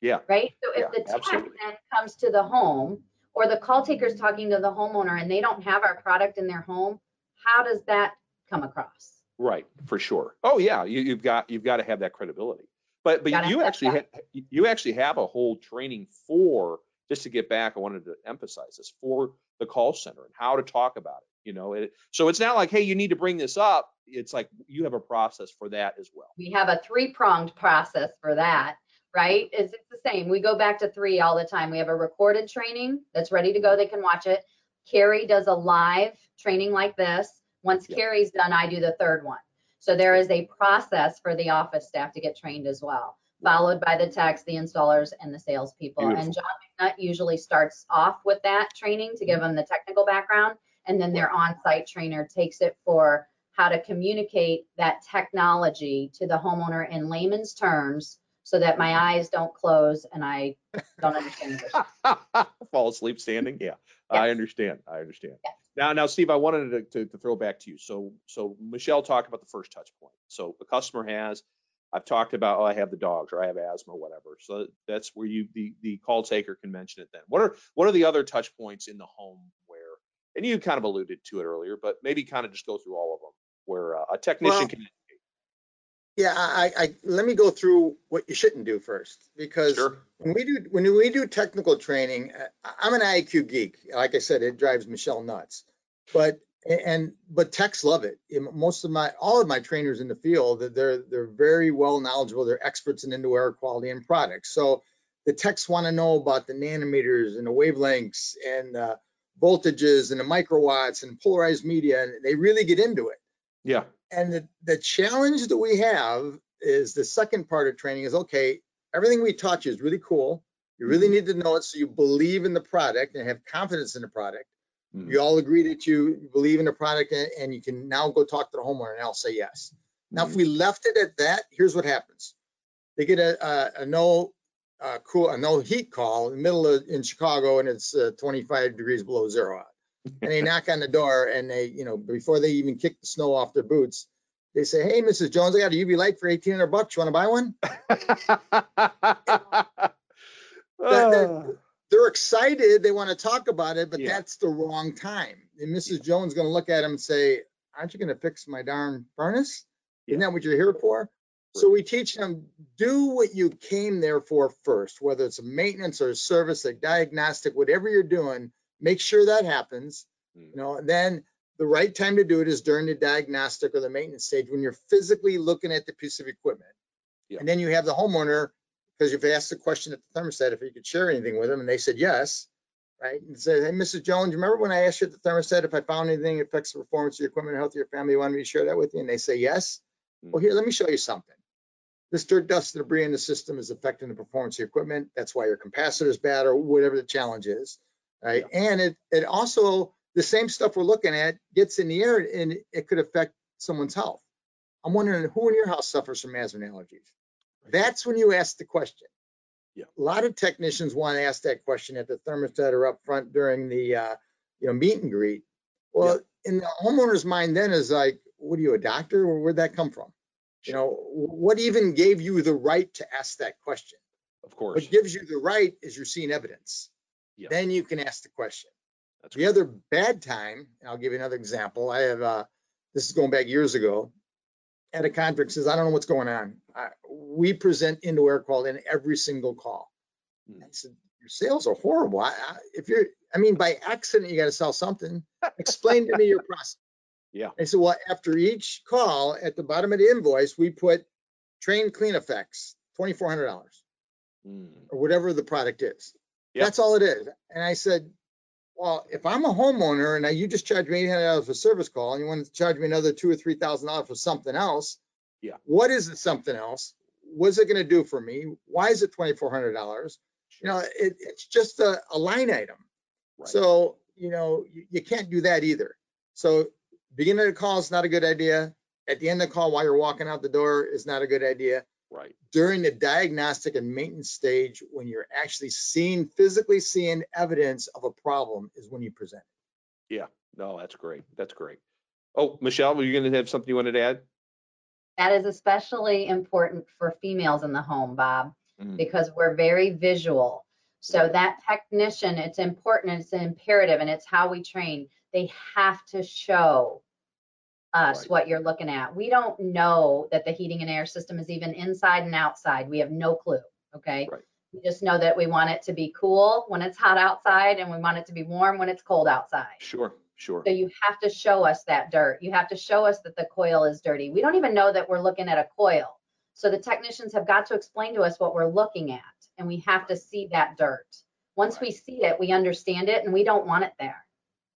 [SPEAKER 2] Yeah.
[SPEAKER 3] Right? So if
[SPEAKER 2] Yeah,
[SPEAKER 3] the tech
[SPEAKER 2] absolutely.
[SPEAKER 3] then comes to the home or the call taker's talking to the homeowner and they don't have our product in their home, how does that come across?
[SPEAKER 2] Right, for sure. Oh yeah, you, you've got you've got to have that credibility. But but
[SPEAKER 3] Gotta
[SPEAKER 2] you actually ha- you actually have a whole training for just to get back. I wanted to emphasize this for the call center and how to talk about it. You know, it, so it's not like hey, you need to bring this up. It's like you have a process for that as well.
[SPEAKER 3] We have a three pronged process for that, right? Is it the same. We go back to three all the time. We have a recorded training that's ready to go. They can watch it. Carrie does a live training like this. Once
[SPEAKER 2] Yeah.
[SPEAKER 3] Carrie's done, I do the third one. So there is a process for the office staff to get trained as well, followed by the techs, the installers, and the salespeople. And John McNutt usually starts off with that training to give them the technical background, and then their on-site trainer takes it for how to communicate that technology to the homeowner in layman's terms so that my eyes don't close and I don't understand
[SPEAKER 2] Fall asleep standing. Yeah, I understand. I understand.
[SPEAKER 3] Yes.
[SPEAKER 2] Now, now, Steve, I wanted to, to, to throw back to you. So, so Michelle talked about the first touch point. So a customer has, I've talked about, oh, I have the dogs or I have asthma, or whatever. So that's where you, the, the call taker can mention it then. What are, what are the other touch points in the home where, and you kind of alluded to it earlier, but maybe kind of just go through all of them where uh, a technician
[SPEAKER 4] Well,
[SPEAKER 2] can,
[SPEAKER 4] Yeah, I, I, let me go through what you shouldn't do first, because
[SPEAKER 2] sure,
[SPEAKER 4] when we do, when we do technical training, uh, I'm an IQ geek. Like I said, it drives Michelle nuts. But, and, but techs love it. Most of my, all of my trainers in the field, they're, they're very well knowledgeable. They're experts in indoor air quality and products. So the techs want to know about the nanometers and the wavelengths and uh, voltages and the microwatts and polarized media, and they really get into it.
[SPEAKER 2] yeah,
[SPEAKER 4] And the, the challenge that we have is the second part of training is, okay, everything we taught you is really cool. You really need to know it so you believe in the product and have confidence in the product.
[SPEAKER 2] Mhm.
[SPEAKER 4] You all agree that you believe in the product and, you can now go talk to the homeowner and I'll say yes. Now, if we left it at that, here's what happens. They get a, a, a no, uh, cool, a no heat call in the middle of, in Chicago and it's uh, 25 degrees below zero out. And they knock on the door and they, you know, before they even kick the snow off their boots, They say, hey, Mrs. Jones, I got a UV light for eighteen hundred bucks. You want to buy one?
[SPEAKER 2] Ah,
[SPEAKER 4] They're excited. They want to talk about it, but
[SPEAKER 2] Yeah.
[SPEAKER 4] that's the wrong time. And Mrs. Jones is going to look at him and say, aren't you going to fix my darn furnace? Isn't that what you're here for? So we teach them, do what you came there for first, whether it's a maintenance or service, a diagnostic, whatever you're doing, make sure that happens.
[SPEAKER 2] Mm.
[SPEAKER 4] You know, then the right time to do it is during the diagnostic or the maintenance stage when you're physically looking at the piece of equipment.
[SPEAKER 2] Yeah.
[SPEAKER 4] And then you have the homeowner, because you've asked the question at the thermostat if you could share anything with them, and they said yes. Right? And say, hey, Mrs. Jones, remember when I asked you at the thermostat if I found anything that affects the performance of your equipment health of your family, you wanted me to share that with you? And they say yes. Well, here, let me show you something. This dirt, dust, and debris in the system is affecting the performance of your equipment. That's why your capacitor is bad or whatever the challenge is. Right? And it it also the same stuff we're looking at gets in the air and it could affect someone's health. I'm wondering who in your house suffers from asthma and allergies. That's when you ask the question.
[SPEAKER 2] Yeah.
[SPEAKER 4] A lot of technicians want to ask that question at the thermostat or up front during the uh, you know meet and greet. Well, in the homeowner's mind, then is like, what are you, a doctor, or where'd that come from? You know, what even gave you the right to ask that question?
[SPEAKER 2] Of course.
[SPEAKER 4] What gives you the right is you're seeing evidence.
[SPEAKER 2] Yeah.
[SPEAKER 4] Then you can ask the question.
[SPEAKER 2] That's
[SPEAKER 4] The other bad time, and I'll give you another example. I have, uh, this is going back years ago. At a conference, says, I don't know what's going on. I, we present indoor air quality in every single call.
[SPEAKER 2] Hmm.
[SPEAKER 4] I said, your sales are horrible. I, I, if you're, I mean, by accident, you got to sell something. Explain to me your process.
[SPEAKER 2] Yeah.
[SPEAKER 4] I said, well, after each call, at the bottom of the invoice, we put Trane CleanEffects, twenty-four hundred dollars
[SPEAKER 2] Mm.
[SPEAKER 4] or whatever the product is.
[SPEAKER 2] Yeah.
[SPEAKER 4] That's all it is. And I said, well, if I'm a homeowner and now you just charge me eight hundred dollars for service call and you want to charge me another two or three thousand dollars for something else.
[SPEAKER 2] Yeah.
[SPEAKER 4] What is it something else? What's it going to do for me? Why is it twenty-four hundred dollars? You know, it, it's just a, a line item.
[SPEAKER 2] Right.
[SPEAKER 4] So, you know, you, you can't do that either. So beginning of the call is not a good idea. At the end of the call, while you're walking out the door is not a good idea
[SPEAKER 2] Right.
[SPEAKER 4] during the diagnostic and maintenance stage, when you're actually seeing, physically seeing evidence of a problem is when you present. It.
[SPEAKER 2] Yeah, no, that's great. That's great. Oh, Michelle, were you going to have something you wanted to add?
[SPEAKER 3] That is especially important for females in the home, Bob,
[SPEAKER 2] Mm.
[SPEAKER 3] because we're very visual. So that technician, it's important, it's imperative, and it's how we train. They have to show us
[SPEAKER 2] Right.
[SPEAKER 3] what you're looking at. We don't know that the heating and air system is even inside and outside. We have no clue, okay?
[SPEAKER 2] Right.
[SPEAKER 3] We just know that we want it to be cool when it's hot outside and we want it to be warm when it's cold outside.
[SPEAKER 2] Sure, sure.
[SPEAKER 3] So you have to show us that dirt. You have to show us that the coil is dirty. We don't even know that we're looking at a coil. So the technicians have got to explain to us what we're looking at and we have to see that dirt. Once we see it, we understand it and we don't want it there.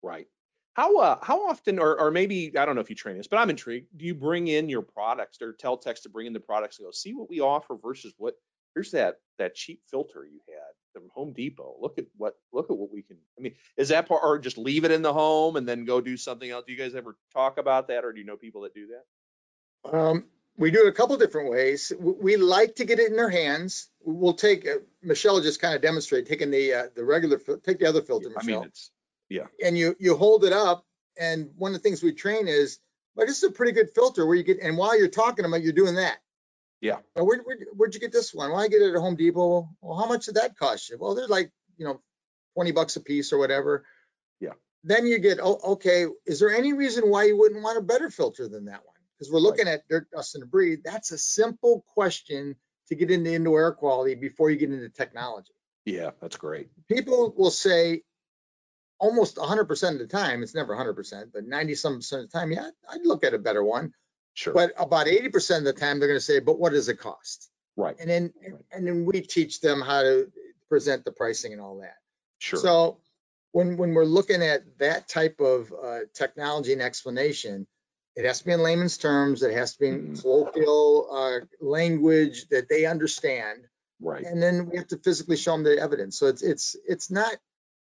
[SPEAKER 2] Right. How uh how often or or maybe I don't know if you train this, but I'm intrigued. Do you bring in your products or tell techs to bring in the products and go see what we offer versus what here's that that cheap filter you had from Home Depot. Look at what look at what we can I mean, is that part or just leave it in the home and then go do something else? Do you guys ever talk about that or do you know people that do that?
[SPEAKER 4] Um, we do it a couple different ways. We like to get it in their hands. We'll take, uh, Michelle just kind of demonstrated taking the, uh, the regular, take the other filter,
[SPEAKER 2] I mean,
[SPEAKER 4] Michelle.
[SPEAKER 2] It's
[SPEAKER 4] and you you hold it up and one of the things we train is but this is a pretty good filter where you get and while you're talking about you're doing that.
[SPEAKER 2] Yeah.
[SPEAKER 4] now, where, where, where'd you get this one? Well i get it at home depot. Well how much did that cost you? Well they're like you know 20 bucks a piece or whatever.
[SPEAKER 2] Yeah.
[SPEAKER 4] then you get oh okay is there any reason why you wouldn't want a better filter than that one? Because we're looking at dirt dust and debris. That's a simple question to get into indoor air quality before you get into technology.
[SPEAKER 2] Yeah, that's great.
[SPEAKER 4] people will say almost 100% of the time, it's never 100%, but 90 some percent of the time, yeah, I'd look at a better one.
[SPEAKER 2] Sure.
[SPEAKER 4] But about 80% of the time, they're going to say, but what does it cost?
[SPEAKER 2] right.
[SPEAKER 4] And then,
[SPEAKER 2] Right.
[SPEAKER 4] and then we teach them how to present the pricing and all that.
[SPEAKER 2] Sure.
[SPEAKER 4] So when, when we're looking at that type of uh, technology and explanation, it has to be in layman's terms. It has to be in
[SPEAKER 2] Mhm.
[SPEAKER 4] colloquial uh, language that they understand
[SPEAKER 2] right.
[SPEAKER 4] and then we have to physically show them the evidence. So it's it's it's not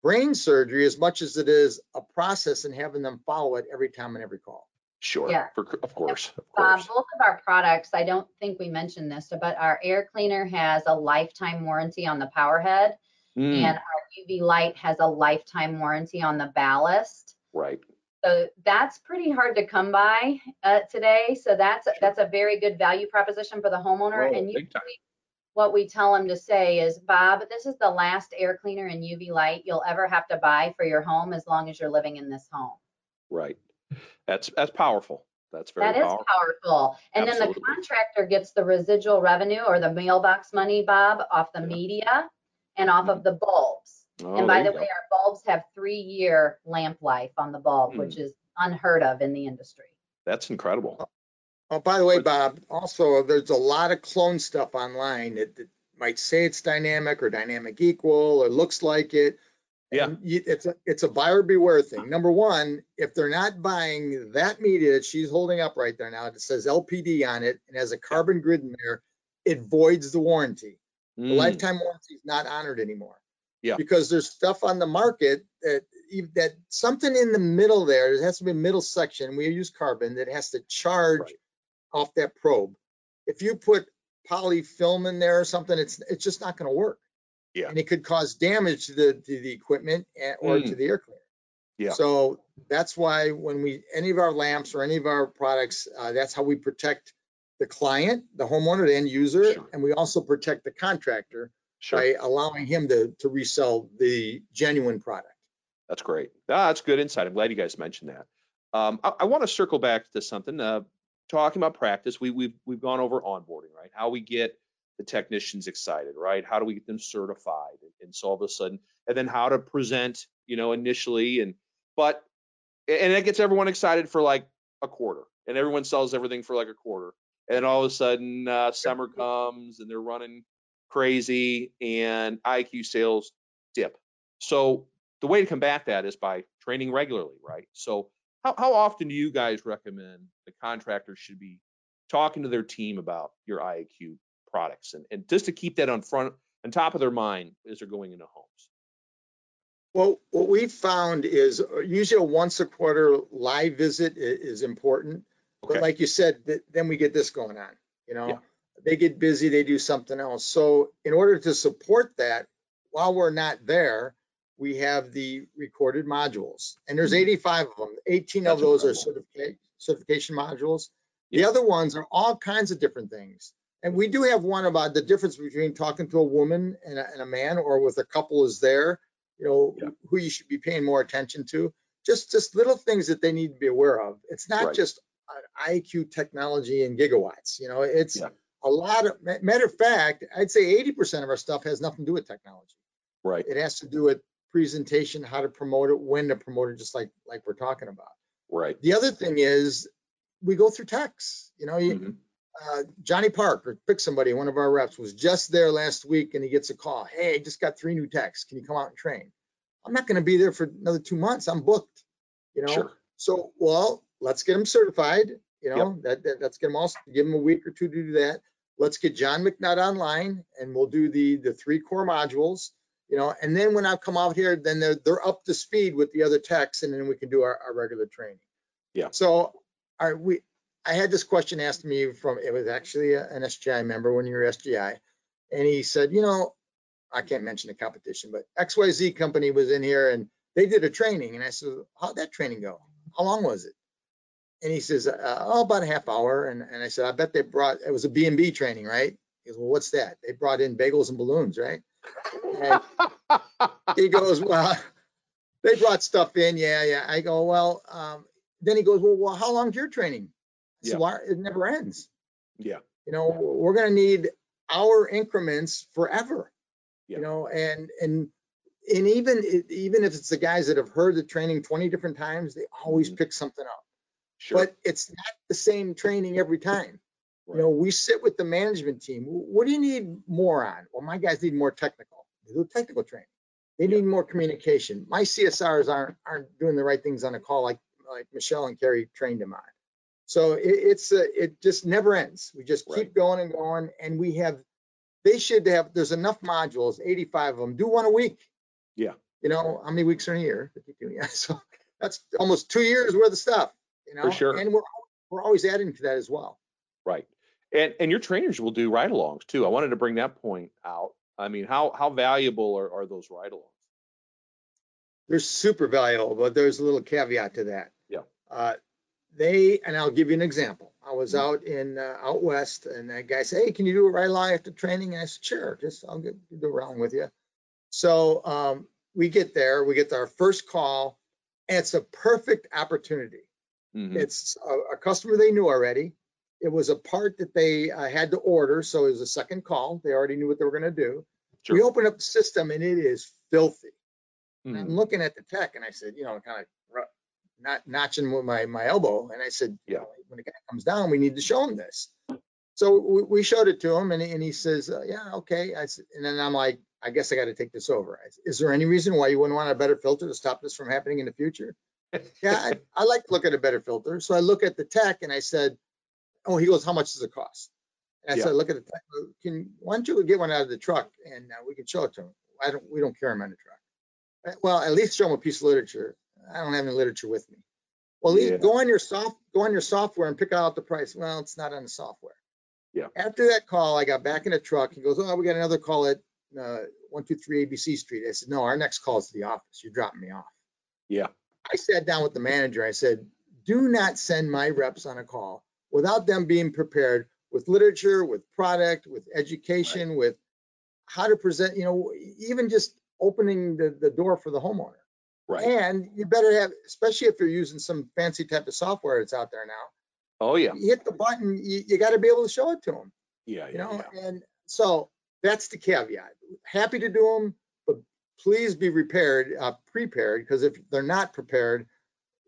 [SPEAKER 4] brain surgery as much as it is a process and having them follow it every time and every call.
[SPEAKER 2] Sure.
[SPEAKER 3] Yeah.
[SPEAKER 2] For, of course. Of
[SPEAKER 3] Bob,
[SPEAKER 2] course.
[SPEAKER 3] both of our products, I don't think we mentioned this, but our air cleaner has a lifetime warranty on the power head
[SPEAKER 2] Mm,
[SPEAKER 3] and our UV light has a lifetime warranty on the ballast.
[SPEAKER 2] right.
[SPEAKER 3] So that's pretty hard to come by uh, today. So that's that's a very good value proposition for the homeowner.
[SPEAKER 2] Oh,
[SPEAKER 3] and
[SPEAKER 2] big time.
[SPEAKER 3] usually what we tell them to say is, Bob, this is the last air cleaner and UV light you'll ever have to buy for your home as long as you're living in this home.
[SPEAKER 2] Right. That's that's powerful. That's very
[SPEAKER 3] That is
[SPEAKER 2] powerful.
[SPEAKER 3] powerful. And then the contractor gets the residual revenue or the mailbox money, Bob, off the media and off of the bulbs.
[SPEAKER 2] Oh,
[SPEAKER 3] And by the way,
[SPEAKER 2] go.
[SPEAKER 3] our bulbs have three-year lamp life on the bulb,
[SPEAKER 2] Hmm.
[SPEAKER 3] which is unheard of in the industry.
[SPEAKER 2] that's incredible.
[SPEAKER 4] Oh, by the way, Bob, also, there's a lot of clone stuff online that, might say it's dynamic or dynamic equal or looks like it.
[SPEAKER 2] Yeah.
[SPEAKER 4] And you- It's a, it's a buyer beware thing. Number one, if they're not buying that media that she's holding up right there now, that says LPD on it and has a carbon grid in there, it voids the warranty. The
[SPEAKER 2] Mm,
[SPEAKER 4] lifetime warranty is not honored anymore.
[SPEAKER 2] Yeah.
[SPEAKER 4] Because there's stuff on the market that, that something in the middle there, there has to be a middle section, we use carbon, that has to charge
[SPEAKER 2] Right.
[SPEAKER 4] Off that probe. If you put polyfilm in there or something, it's, it's just not gonna work.
[SPEAKER 2] Yeah.
[SPEAKER 4] And it could cause damage to the, to the equipment and, or to
[SPEAKER 2] Mm.
[SPEAKER 4] the air cleaner.
[SPEAKER 2] Yeah.
[SPEAKER 4] So that's why when we, any of our lamps or any of our products, uh, that's how we protect the client, the homeowner, the end user,
[SPEAKER 2] Sure.
[SPEAKER 4] and we also protect the contractor
[SPEAKER 2] Sure.
[SPEAKER 4] by allowing him to, to resell the genuine product.
[SPEAKER 2] That's great. Ah, that's good insight. I'm glad you guys mentioned that. Um, I, I want to circle back to something. Uh, talking about practice, we, we've we've gone over onboarding, right? How we get the technicians excited, right? How do we get them certified? And so all of a sudden, and then how to present, you know, initially, and but and it gets everyone excited for like a quarter, and everyone sells everything for like a quarter, and all of a sudden, uh, summer comes and they're running crazy, and IQ sales dip. So the way to combat that is by training regularly, right? So how, how often do you guys recommend the contractors should be talking to their team about your IAQ products and, and just to keep that on front on top of their mind as they're going into homes?
[SPEAKER 4] Well, what we found is uh, usually a once a quarter live visit is important. But like you said, then we get this going on, you know?
[SPEAKER 2] Yeah.
[SPEAKER 4] They get busy, they do something else. So in order to support that, while we're not there, we have the recorded modules. And there's
[SPEAKER 2] Mhm.
[SPEAKER 4] 85 of them. 18 of
[SPEAKER 2] That's
[SPEAKER 4] those are
[SPEAKER 2] incredible.
[SPEAKER 4] certification, certification modules. The other ones are all kinds of different things. And we do have one about the difference between talking to a woman and a, and a man or with a couple is there, you know,
[SPEAKER 2] Yeah.
[SPEAKER 4] who you should be paying more attention to. Just, just little things that they need to be aware of. It's not
[SPEAKER 2] Right.
[SPEAKER 4] just IQ technology and gigawatts, you know, it's
[SPEAKER 2] Yeah.
[SPEAKER 4] a lot of, matter of fact, I'd say 80% of our stuff has nothing to do with technology.
[SPEAKER 2] Right.
[SPEAKER 4] It has to do with presentation, how to promote it, when to promote it, just like, like we're talking about.
[SPEAKER 2] Right.
[SPEAKER 4] The other thing is we go through texts, you know, you,
[SPEAKER 2] Mhm.
[SPEAKER 4] uh, Johnny Park or pick somebody, one of our reps was just there last week and he gets a call. Hey, I just got three new techs. Can you come out and train? I'm not going to be there for another two months. I'm booked, you know?
[SPEAKER 2] Sure.
[SPEAKER 4] So, well, let's get them certified, you know, that, that, let's get them all, give them a week or two to do that. Let's get John McNutt online and we'll do the, the three core modules, you know, and then when I come out here, then they're, they're up to speed with the other techs and then we can do our, our regular training.
[SPEAKER 2] Yeah.
[SPEAKER 4] So, are we, I had this question asked me from, it was actually an SGI member when you were SGI. And he said, you know, I can't mention the competition, but XYZ company was in here and they did a training. And I said, how'd that training go? How long was it? And he says, uh, oh, about a half hour. And, and I said, I bet they brought, it was a B and B training, right? He goes, well, what's that? They brought in bagels and balloons, right? And he goes, well, they brought stuff in. Yeah, yeah. I go, well, um, then he goes, well, well, how long's your training?
[SPEAKER 2] Yeah.
[SPEAKER 4] it never ends.
[SPEAKER 2] yeah.
[SPEAKER 4] You know, we're gonna need our increments forever.
[SPEAKER 2] Yeah.
[SPEAKER 4] You know, and, and, and even, even if it's the guys that have heard the training 20 different times, they always
[SPEAKER 2] Mhm.
[SPEAKER 4] pick something up.
[SPEAKER 2] Sure.
[SPEAKER 4] But it's not the same training every time. You know, we sit with the management team. What do you need more on? Well, my guys need more technical. They do technical training. They
[SPEAKER 2] Yeah.
[SPEAKER 4] need more communication. My CSRs aren't aren't doing the right things on a call like like Michelle and Kerry trained them on. So it, it's uh, it just never ends. We just keep going and going, and we have. They should have. There's enough modules, 85 of them. Do one a week.
[SPEAKER 2] Yeah.
[SPEAKER 4] You know how many weeks are in a year? 52. Yeah. So that's almost two years worth of stuff. You know.
[SPEAKER 2] sure.
[SPEAKER 4] And we're we're always adding to that as well.
[SPEAKER 2] Right. And and your trainers will do ride-alongs too. I wanted to bring that point out. I mean, how how valuable are, are those ride-alongs?
[SPEAKER 4] they're super valuable, but there's a little caveat to that.
[SPEAKER 2] Yeah.
[SPEAKER 4] Uh, they, and I'll give you an example. I was out in, uh, out west and that guy said, hey, can you do a ride along after training? And I said, sure, just, I'll get, do a ride with you. So, um, we get there, we get our first call, and it's a perfect opportunity.
[SPEAKER 2] Mhm.
[SPEAKER 4] It's a, a customer they knew already. It was a part that they uh, had to order, so it was a second call. They already knew what they were gonna do. We opened up the system and it is filthy. And I'm
[SPEAKER 2] Mhm.
[SPEAKER 4] looking at the tech and I said, you know, kind of not notching with my, my elbow. And I said, you
[SPEAKER 2] Yeah.
[SPEAKER 4] know, when the guy comes down, we need to show him this. So we, we showed it to him and, he- and he says, uh, yeah, okay. I said, and then I'm like, I guess I got to take this over. I said, Is there any reason why you wouldn't want a better filter to stop this from happening in the future? Yeah, I, I like to look at a better filter. So I look at the tech and I said, oh, he goes, how much does it cost? And I
[SPEAKER 2] Yeah.
[SPEAKER 4] said, look at the. Can, why don't you get one out of the truck and uh, we can show it to him? I don't, we don't carry them on the truck. Uh, Well, at least show him a piece of literature. I don't have any literature with me. Well,
[SPEAKER 2] Yeah.
[SPEAKER 4] go on your soft, go on your software and pick out the price. Well, it's not on the software.
[SPEAKER 2] Yeah.
[SPEAKER 4] After that call, I got back in the truck. He goes, oh, we got another call at uh, 123 ABC Street. I said, no, our next call is to the office. You're dropping me off.
[SPEAKER 2] Yeah.
[SPEAKER 4] I sat down with the manager. I said, do not send my reps on a call without them being prepared with literature, with product, with education, with how to present, you know, even just opening the, the door for the homeowner.
[SPEAKER 2] Right.
[SPEAKER 4] And you better have, especially if you're using some fancy type of software that's out there now,
[SPEAKER 2] Oh, yeah.
[SPEAKER 4] you hit the button, you, you got to be able to show it to them,
[SPEAKER 2] Yeah,
[SPEAKER 4] you
[SPEAKER 2] yeah,
[SPEAKER 4] know?
[SPEAKER 2] yeah.
[SPEAKER 4] And so that's the caveat. Happy to do them, but please be prepared, uh, prepared, because if they're not prepared,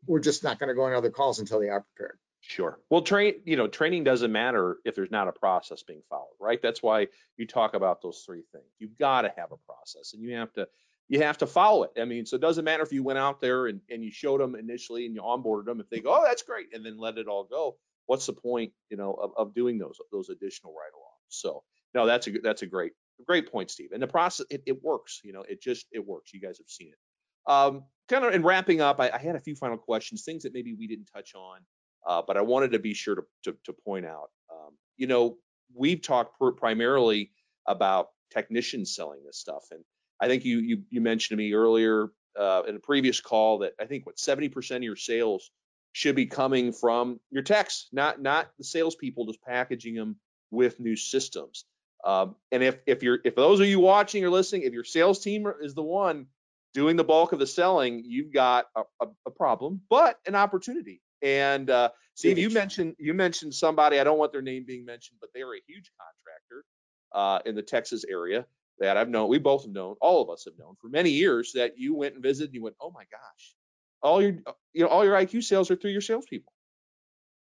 [SPEAKER 4] we're just not going to go on other calls until they are prepared.
[SPEAKER 2] Sure. Well, train, you know, training doesn't matter if there's not a process being followed, right? That's why you talk about those three things. You've got to have a process and you have to, you have to follow it. I mean, so it doesn't matter if you went out there and, and you showed them initially and you onboarded them. If they go, oh, that's great, and then let it all go, what's the point, you know, of, of doing those, those additional ride-alongs? So, no, that's a, that's a great, great point, Steve. And the process, it, it works, you know, it just, it works. You guys have seen it. Um, kind of in wrapping up, I, I had a few final questions, things that maybe we didn't touch on. Uh, but I wanted to be sure to, to, to point out, um, you know, we've talked pr- primarily about technicians selling this stuff. And I think you, you, you mentioned to me earlier uh, in a previous call that I think what 70% of your sales should be coming from your techs, not, not the salespeople just packaging them with new systems. Um, and if, if you're, if those of you watching or listening, if your sales team is the one doing the bulk of the selling, you've got a, a, a problem, but an opportunity. And uh, Steve, you mentioned you mentioned somebody. I don't want their name being mentioned, but they are a huge contractor uh, in the Texas area that I've known. We both have known. All of us have known for many years that you went and visited. And you went, oh my gosh, all your you know all your IQ sales are through your salespeople.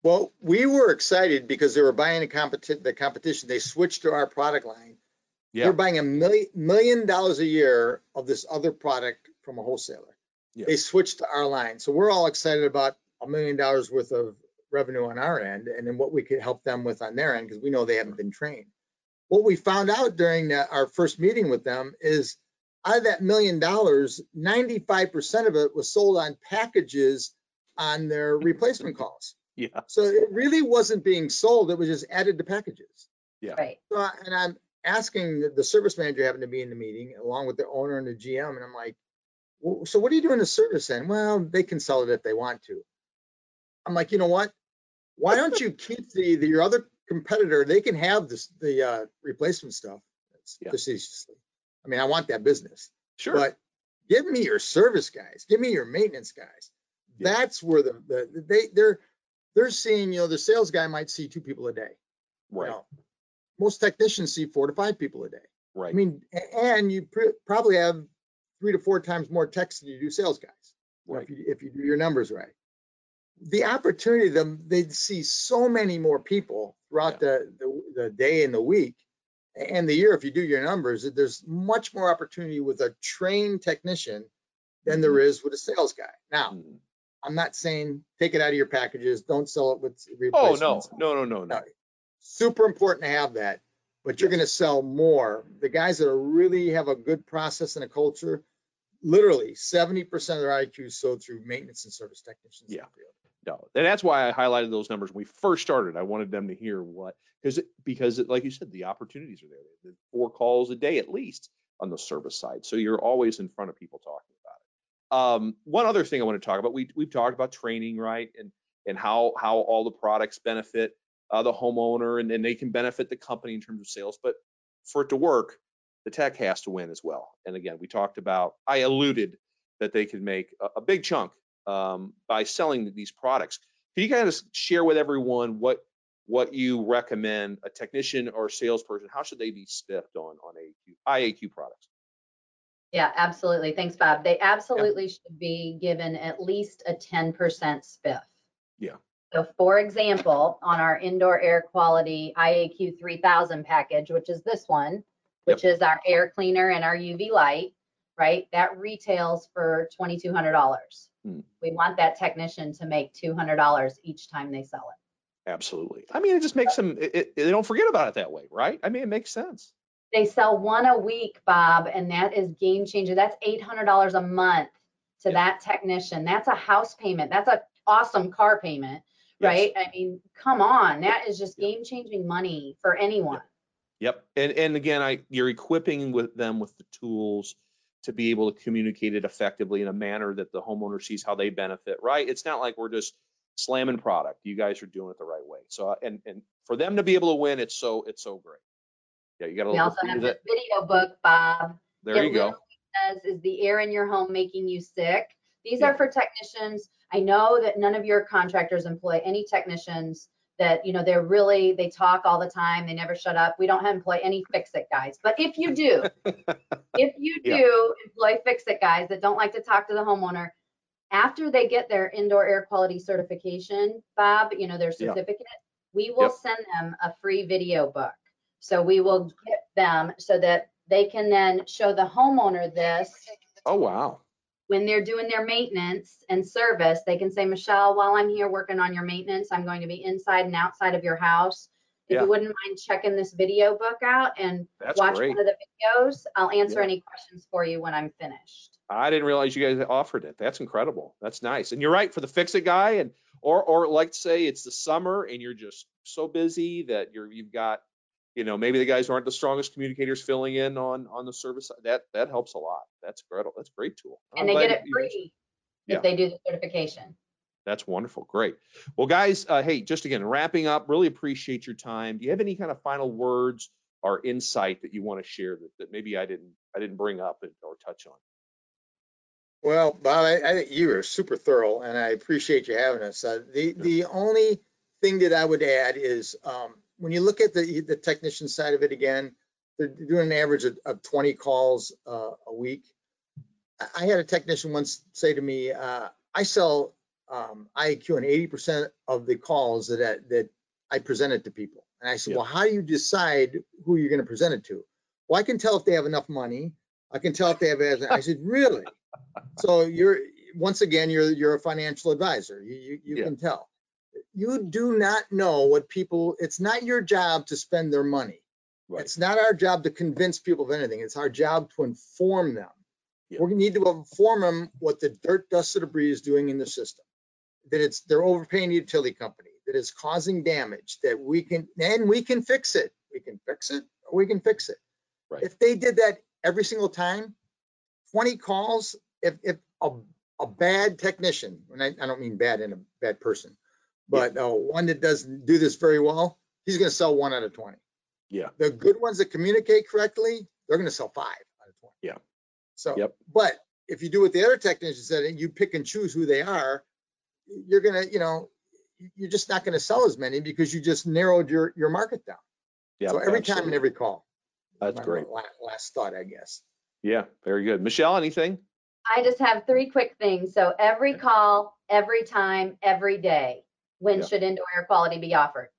[SPEAKER 4] Well, we were excited because they were buying the competi- the competition. They switched to our product line.
[SPEAKER 2] Yeah.
[SPEAKER 4] They're buying a million, million dollars a year of this other product from a wholesaler.
[SPEAKER 2] Yeah.
[SPEAKER 4] They switched to our line. So we're all excited about a million dollars worth of revenue on our end and then what we could help them with on their end because we know they haven't been trained. What we found out during the, our first meeting with them is out of that million dollars, 95% of it was sold on packages on their replacement calls.
[SPEAKER 2] Yeah.
[SPEAKER 4] So it really wasn't being sold. It was just added to packages. Yeah.
[SPEAKER 3] Right.
[SPEAKER 4] So, I- and I'm asking the- the service manager happened to be in the meeting along with the owner and the GM. And I'm like, well, so what do you do in the service end? Well, they can sell it if they want to. I'm like, you know what? Why don't you keep the, the your other competitor? They can have this, the uh, replacement stuff.
[SPEAKER 2] Yeah.
[SPEAKER 4] facetiously. I mean, I want that business,
[SPEAKER 2] Sure.
[SPEAKER 4] but give me your service guys. Give me your maintenance guys.
[SPEAKER 2] Yeah.
[SPEAKER 4] That's where the, the, they, they're, they're seeing, you know, the sales guy might see two people a day. you
[SPEAKER 2] right.
[SPEAKER 4] know. Most technicians see four to five people a day.
[SPEAKER 2] Right.
[SPEAKER 4] I mean, and you pr- probably have three to four times more techs than you do sales guys. you
[SPEAKER 2] Right.
[SPEAKER 4] If you, if you do your numbers right. The opportunity, them, they'd see so many more people throughout the, the, the day and the week and the year. If you do your numbers, that there's much more opportunity with a trained technician than there is with a sales guy. Now,
[SPEAKER 2] Mhm.
[SPEAKER 4] I'm not saying take it out of your packages, don't sell it with
[SPEAKER 2] Oh
[SPEAKER 4] replacements
[SPEAKER 2] no, no, no, no, no.
[SPEAKER 4] No. super important to have that, but you're
[SPEAKER 2] Yes.
[SPEAKER 4] gonna sell more. The guys that are really have a good process and a culture, literally seventy percent of their IQ sold through maintenance and service technicians.
[SPEAKER 2] Yeah. And that's why I highlighted those numbers when we first started. I wanted them to hear what because because like you said, the opportunities are there. The four calls a day at least on the service side, so you're always in front of people talking about it. Um, one other thing I want to talk about, we, we've talked about training, right? And, and how, how all the products benefit uh, the homeowner and, and they can benefit the company in terms of sales. But for it to work, the tech has to win as well. And again, we talked about, I alluded that they could make a, a big chunk um, by selling these products. Can you kind of share with everyone what what you recommend a technician or salesperson? How should they be spiffed on on AAQ, IAQ products?
[SPEAKER 3] Yeah, absolutely. Thanks, Bob. They absolutely should be given at least a 10% spiff.
[SPEAKER 2] Yeah.
[SPEAKER 3] So for example, on our indoor air quality IAQ 3000 package, which is this one, which is our air cleaner and our UV light, right? That retails for $2,200.
[SPEAKER 2] Hmm.
[SPEAKER 3] We want that technician to make $200 each time they sell it.
[SPEAKER 2] Absolutely. I mean, it just makes them. It, it, they don't forget about it that way, right? I mean, it makes sense.
[SPEAKER 3] They sell one a week, Bob, and that is game changer. That's $800 a month to
[SPEAKER 2] Yeah.
[SPEAKER 3] that technician. That's a house payment. That's a awesome car payment,
[SPEAKER 2] Yes.
[SPEAKER 3] right? I mean, come on, that is just game changing money for anyone.
[SPEAKER 2] Yep. And and again, I you're equipping with them with the tools to be able to communicate it effectively in a manner that the homeowner sees how they benefit, right? It's not like we're just slamming product. You guys are doing it the right way. So uh, and and for them to be able to win, it's so it's so great. Yeah, you got
[SPEAKER 3] We also
[SPEAKER 2] to
[SPEAKER 3] have this video book, Bob.
[SPEAKER 2] there
[SPEAKER 3] It
[SPEAKER 2] you go.
[SPEAKER 3] Says, is the air in your home making you sick? These
[SPEAKER 2] Yeah.
[SPEAKER 3] are for technicians. I know that none of your contractors employ any technicians that, you know, they're really, they talk all the time. They never shut up. We don't employ any fix-it guys. But if you do, if you
[SPEAKER 2] Yeah.
[SPEAKER 3] do employ fix-it guys that don't like to talk to the homeowner, after they get their indoor air quality certification, Bob, you know, their
[SPEAKER 2] Yeah.
[SPEAKER 3] certificate, we will
[SPEAKER 2] Yep.
[SPEAKER 3] send them a free video book. So we will get them so that they can then show the homeowner this
[SPEAKER 2] Oh wow.
[SPEAKER 3] When they're doing their maintenance and service. They can say, Michelle, while I'm here working on your maintenance, I'm going to be inside and outside of your house. If
[SPEAKER 2] Yeah.
[SPEAKER 3] you wouldn't mind checking this video book out and
[SPEAKER 2] That's
[SPEAKER 3] watch
[SPEAKER 2] great.
[SPEAKER 3] one of the videos, I'll answer
[SPEAKER 2] Yeah.
[SPEAKER 3] any questions for you when I'm finished.
[SPEAKER 2] I didn't realize you guys offered it. That's incredible. That's nice. And you're right for the fix it guy and or or like say it's the summer and you're just so busy that you're you've got you know maybe the guys aren't the strongest communicators filling in on on the service that that helps a lot. That's great. That's a great tool. I'm
[SPEAKER 3] And they get it
[SPEAKER 2] you mentioned-
[SPEAKER 3] free
[SPEAKER 2] Yeah.
[SPEAKER 3] if they do the certification.
[SPEAKER 2] That's wonderful. Great. Well, guys, uh, hey, just again wrapping up. Really appreciate your time. Do you have any kind of final words or insight that you want to share that, that maybe I didn't I didn't bring up or touch on?
[SPEAKER 4] Well, Bob, I, I think you were super thorough and I appreciate you having us. Uh, the, the only thing that I would add is, um, when you look at the, the technician side of it again, they're doing an average of, of twenty calls, uh, a week. I, had a technician once say to me, uh, I sell, um, IAQ eighty percent of the calls that, I- that I presented to people. And I said,
[SPEAKER 2] Yeah.
[SPEAKER 4] well, how do you decide who you're gonna present it to? Well, I can tell if they have enough money. I can tell if they have, I said, really? So you're, once again, you're, you're a financial advisor. You, you, you
[SPEAKER 2] Yeah.
[SPEAKER 4] can tell. You do not know what people, it's not your job to spend their money.
[SPEAKER 2] Right.
[SPEAKER 4] It's not our job to convince people of anything. It's our job to inform them.
[SPEAKER 2] Yeah.
[SPEAKER 4] We need to inform them what the dirt, dust, and debris is doing in the system. That it's, they're overpaying the utility company, that it's causing damage, that we can, and we can fix it. We can fix it, or we can fix it.
[SPEAKER 2] Right.
[SPEAKER 4] If they did that every single time, 20 calls, if, if a, a bad technician, and I, I don't mean bad in a bad person, but uh, one that doesn't do this very well, he's gonna sell one out of 20.
[SPEAKER 2] Yeah.
[SPEAKER 4] The good ones that communicate correctly, they're gonna sell five out of 20.
[SPEAKER 2] Yeah.
[SPEAKER 4] So,
[SPEAKER 2] Yep.
[SPEAKER 4] but if you do what the other technicians said, and you pick and choose who they are, you're gonna, you know, you're just not gonna sell as many because you just narrowed your, your market down.
[SPEAKER 2] Yeah.
[SPEAKER 4] So every time and every call.
[SPEAKER 2] That's
[SPEAKER 4] My
[SPEAKER 2] great.
[SPEAKER 4] la- Last thought, I guess.
[SPEAKER 2] Yeah, very good. Michelle, anything?
[SPEAKER 3] I just have three quick things. So every call, every time, every day. When
[SPEAKER 2] Yeah.
[SPEAKER 3] should indoor air quality be offered?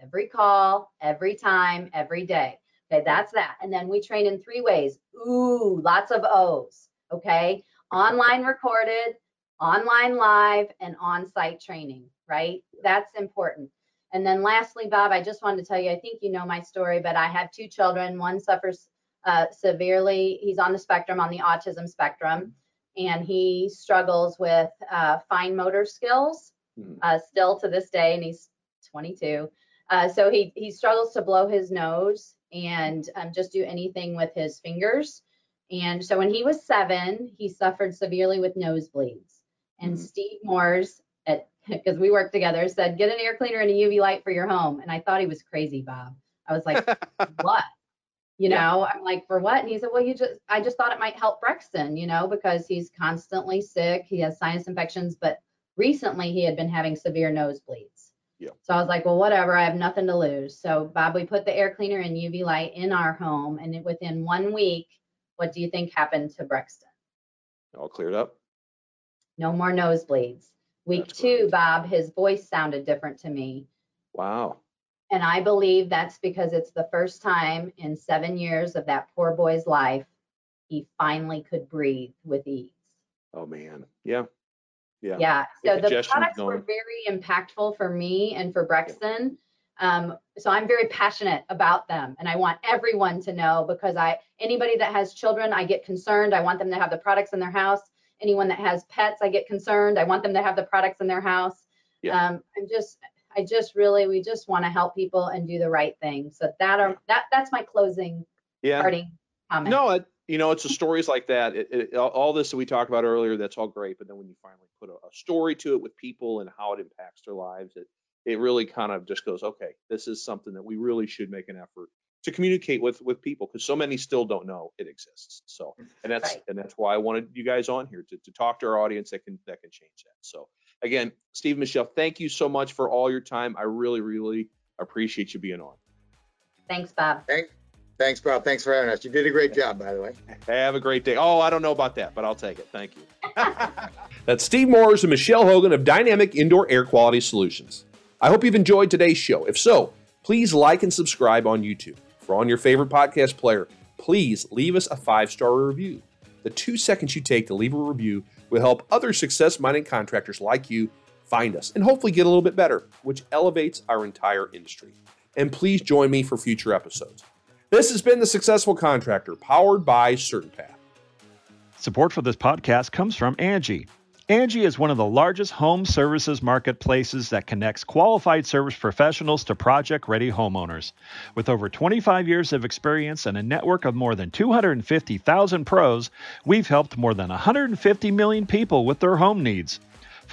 [SPEAKER 3] Every call, every time, every day. Okay, that's that. And then we train in three ways. Ooh, lots of O's. Okay, online recorded, online live, and on-site training. Right? That's important. And then lastly, Bob, I just wanted to tell you, I think you know my story, but I have two children. One suffers uh, severely, he's on the spectrum, on the autism spectrum, and he struggles with uh, fine motor skills
[SPEAKER 2] Mhm.
[SPEAKER 3] uh, still to this day, and he's 22. Uh, so he he struggles to blow his nose and um, just do anything with his fingers. And so when he was seven, he suffered severely with nosebleeds. And
[SPEAKER 2] Mhm.
[SPEAKER 3] Steve Moores, because we worked together, said, "Get an air cleaner and a UV light for your home." And I thought he was crazy, Bob. I was like, "What?" You
[SPEAKER 2] Yeah.
[SPEAKER 3] know, I'm like, "For what?" And he said, "Well, you just, I just thought it might help Brexton, you know, because he's constantly sick. He has sinus infections, but recently he had been having severe nosebleeds."
[SPEAKER 2] Yeah.
[SPEAKER 3] So I was like, "Well, whatever. I have nothing to lose." So Bob, we put the air cleaner and UV light in our home, and within one week, what do you think happened to Brexton?
[SPEAKER 2] All cleared up.
[SPEAKER 3] No more nosebleeds. Week
[SPEAKER 2] That's
[SPEAKER 3] two,
[SPEAKER 2] great.
[SPEAKER 3] Bob, his voice sounded different to me.
[SPEAKER 2] Wow.
[SPEAKER 3] And I believe that's because it's the first time in seven years of that poor boy's life he finally could breathe with ease.
[SPEAKER 2] Oh man. Yeah. Yeah.
[SPEAKER 3] Yeah. So the
[SPEAKER 2] congestion's
[SPEAKER 3] products were very impactful for me and for Brexton. Um, so I'm very passionate about them and I want everyone to know because I anybody that has children, I get concerned. I want them to have the products in their house. Anyone that has pets, I get concerned. I want them to have the products in their house.
[SPEAKER 2] Yeah.
[SPEAKER 3] Um, I'm just I just really we just want to help people and do the right thing. So that are that that's my closing
[SPEAKER 2] Yeah.
[SPEAKER 3] parting comment.
[SPEAKER 2] No, it, you know, it's the stories like that. It, it, all- all this that we talked about earlier, that's all great. But then when you finally put a, a story to it with people and how it impacts their lives, it it really kind of just goes, okay, this is something that we really should make an effort to communicate with with people because so many still don't know it exists. So, and that's
[SPEAKER 3] Right.
[SPEAKER 2] and that's why I wanted you guys on here to to talk to our audience that can that can change that. So, again, Steve Michelle, thank you so much for all your time. I really, really appreciate you being on.
[SPEAKER 3] Thanks, Bob.
[SPEAKER 4] Thanks, Bob. Thanks for having us. You did a great job, by the way.
[SPEAKER 2] Have a great day. Oh, I don't know about that, but I'll take it. Thank you. That's Steve Morris and Michelle Hogan of Dynamic Indoor Air Quality Solutions. I hope you've enjoyed today's show. If so, please like and subscribe on YouTube. If we're on your favorite podcast player, please leave us a five star review. The two seconds you take to leave a review will help other success minded contractors like you find us and hopefully get a little bit better, which elevates our entire industry. And please join me for future episodes. This has been The Successful Contractor, powered by CertainPath.
[SPEAKER 1] Support for this podcast comes from Angie. Angie is one of the largest home services marketplaces that connects qualified service professionals to project ready homeowners. With over 25 years of experience and a network of more than 250,000 pros, we've helped more than 150 million people with their home needs.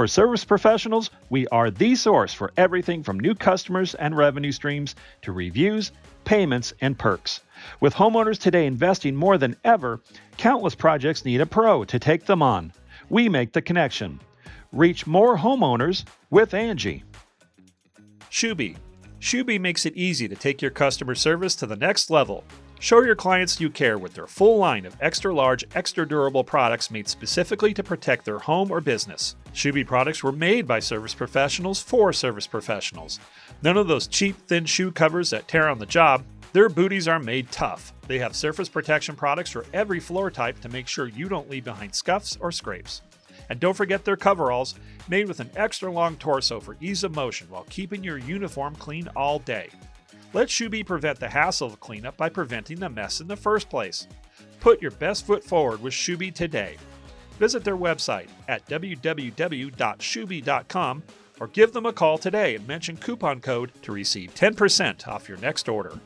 [SPEAKER 1] For service professionals, we are the source for everything from new customers and revenue streams to reviews, payments, and perks. With homeowners today investing more than ever, countless projects need a pro to take them on. We make the connection. Reach more homeowners with Angie. Shubee. Shubee makes it easy to take your customer service to the next level. Show your clients you care with their full line of extra large, extra durable products made specifically to protect their home or business. Shubee products were made by service professionals for service professionals. None of those cheap, thin shoe covers that tear on the job. Their booties are made tough. They have surface protection products for every floor type to make sure you don't leave behind scuffs or scrapes. And don't forget their coveralls, made with an extra long torso for ease of motion while keeping your uniform clean all day. Let Shubee prevent the hassle of cleanup by preventing the mess in the first place. Put your best foot forward with Shubee today. Visit their website at www.shubee.com or give them a call today and mention coupon code to receive 10% off your next order.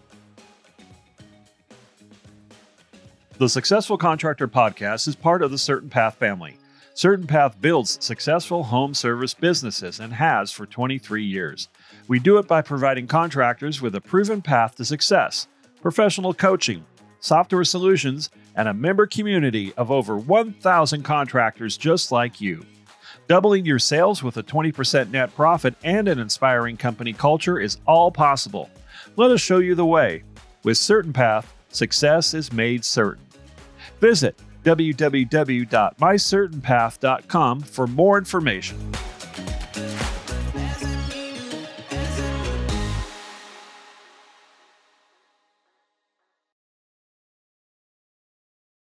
[SPEAKER 1] The Successful Contractor Podcast is part of the CertainPath family. CertainPath builds successful home service businesses and has for 23 years. We do it by providing contractors with a proven path to success, professional coaching, software solutions, and a member community of over 1,000 contractors just like you. Doubling your sales with a 20% net profit and an inspiring company culture is all possible. Let us show you the way. With CertainPath, success is made certain. Visit www.mycertainpath.com for more information.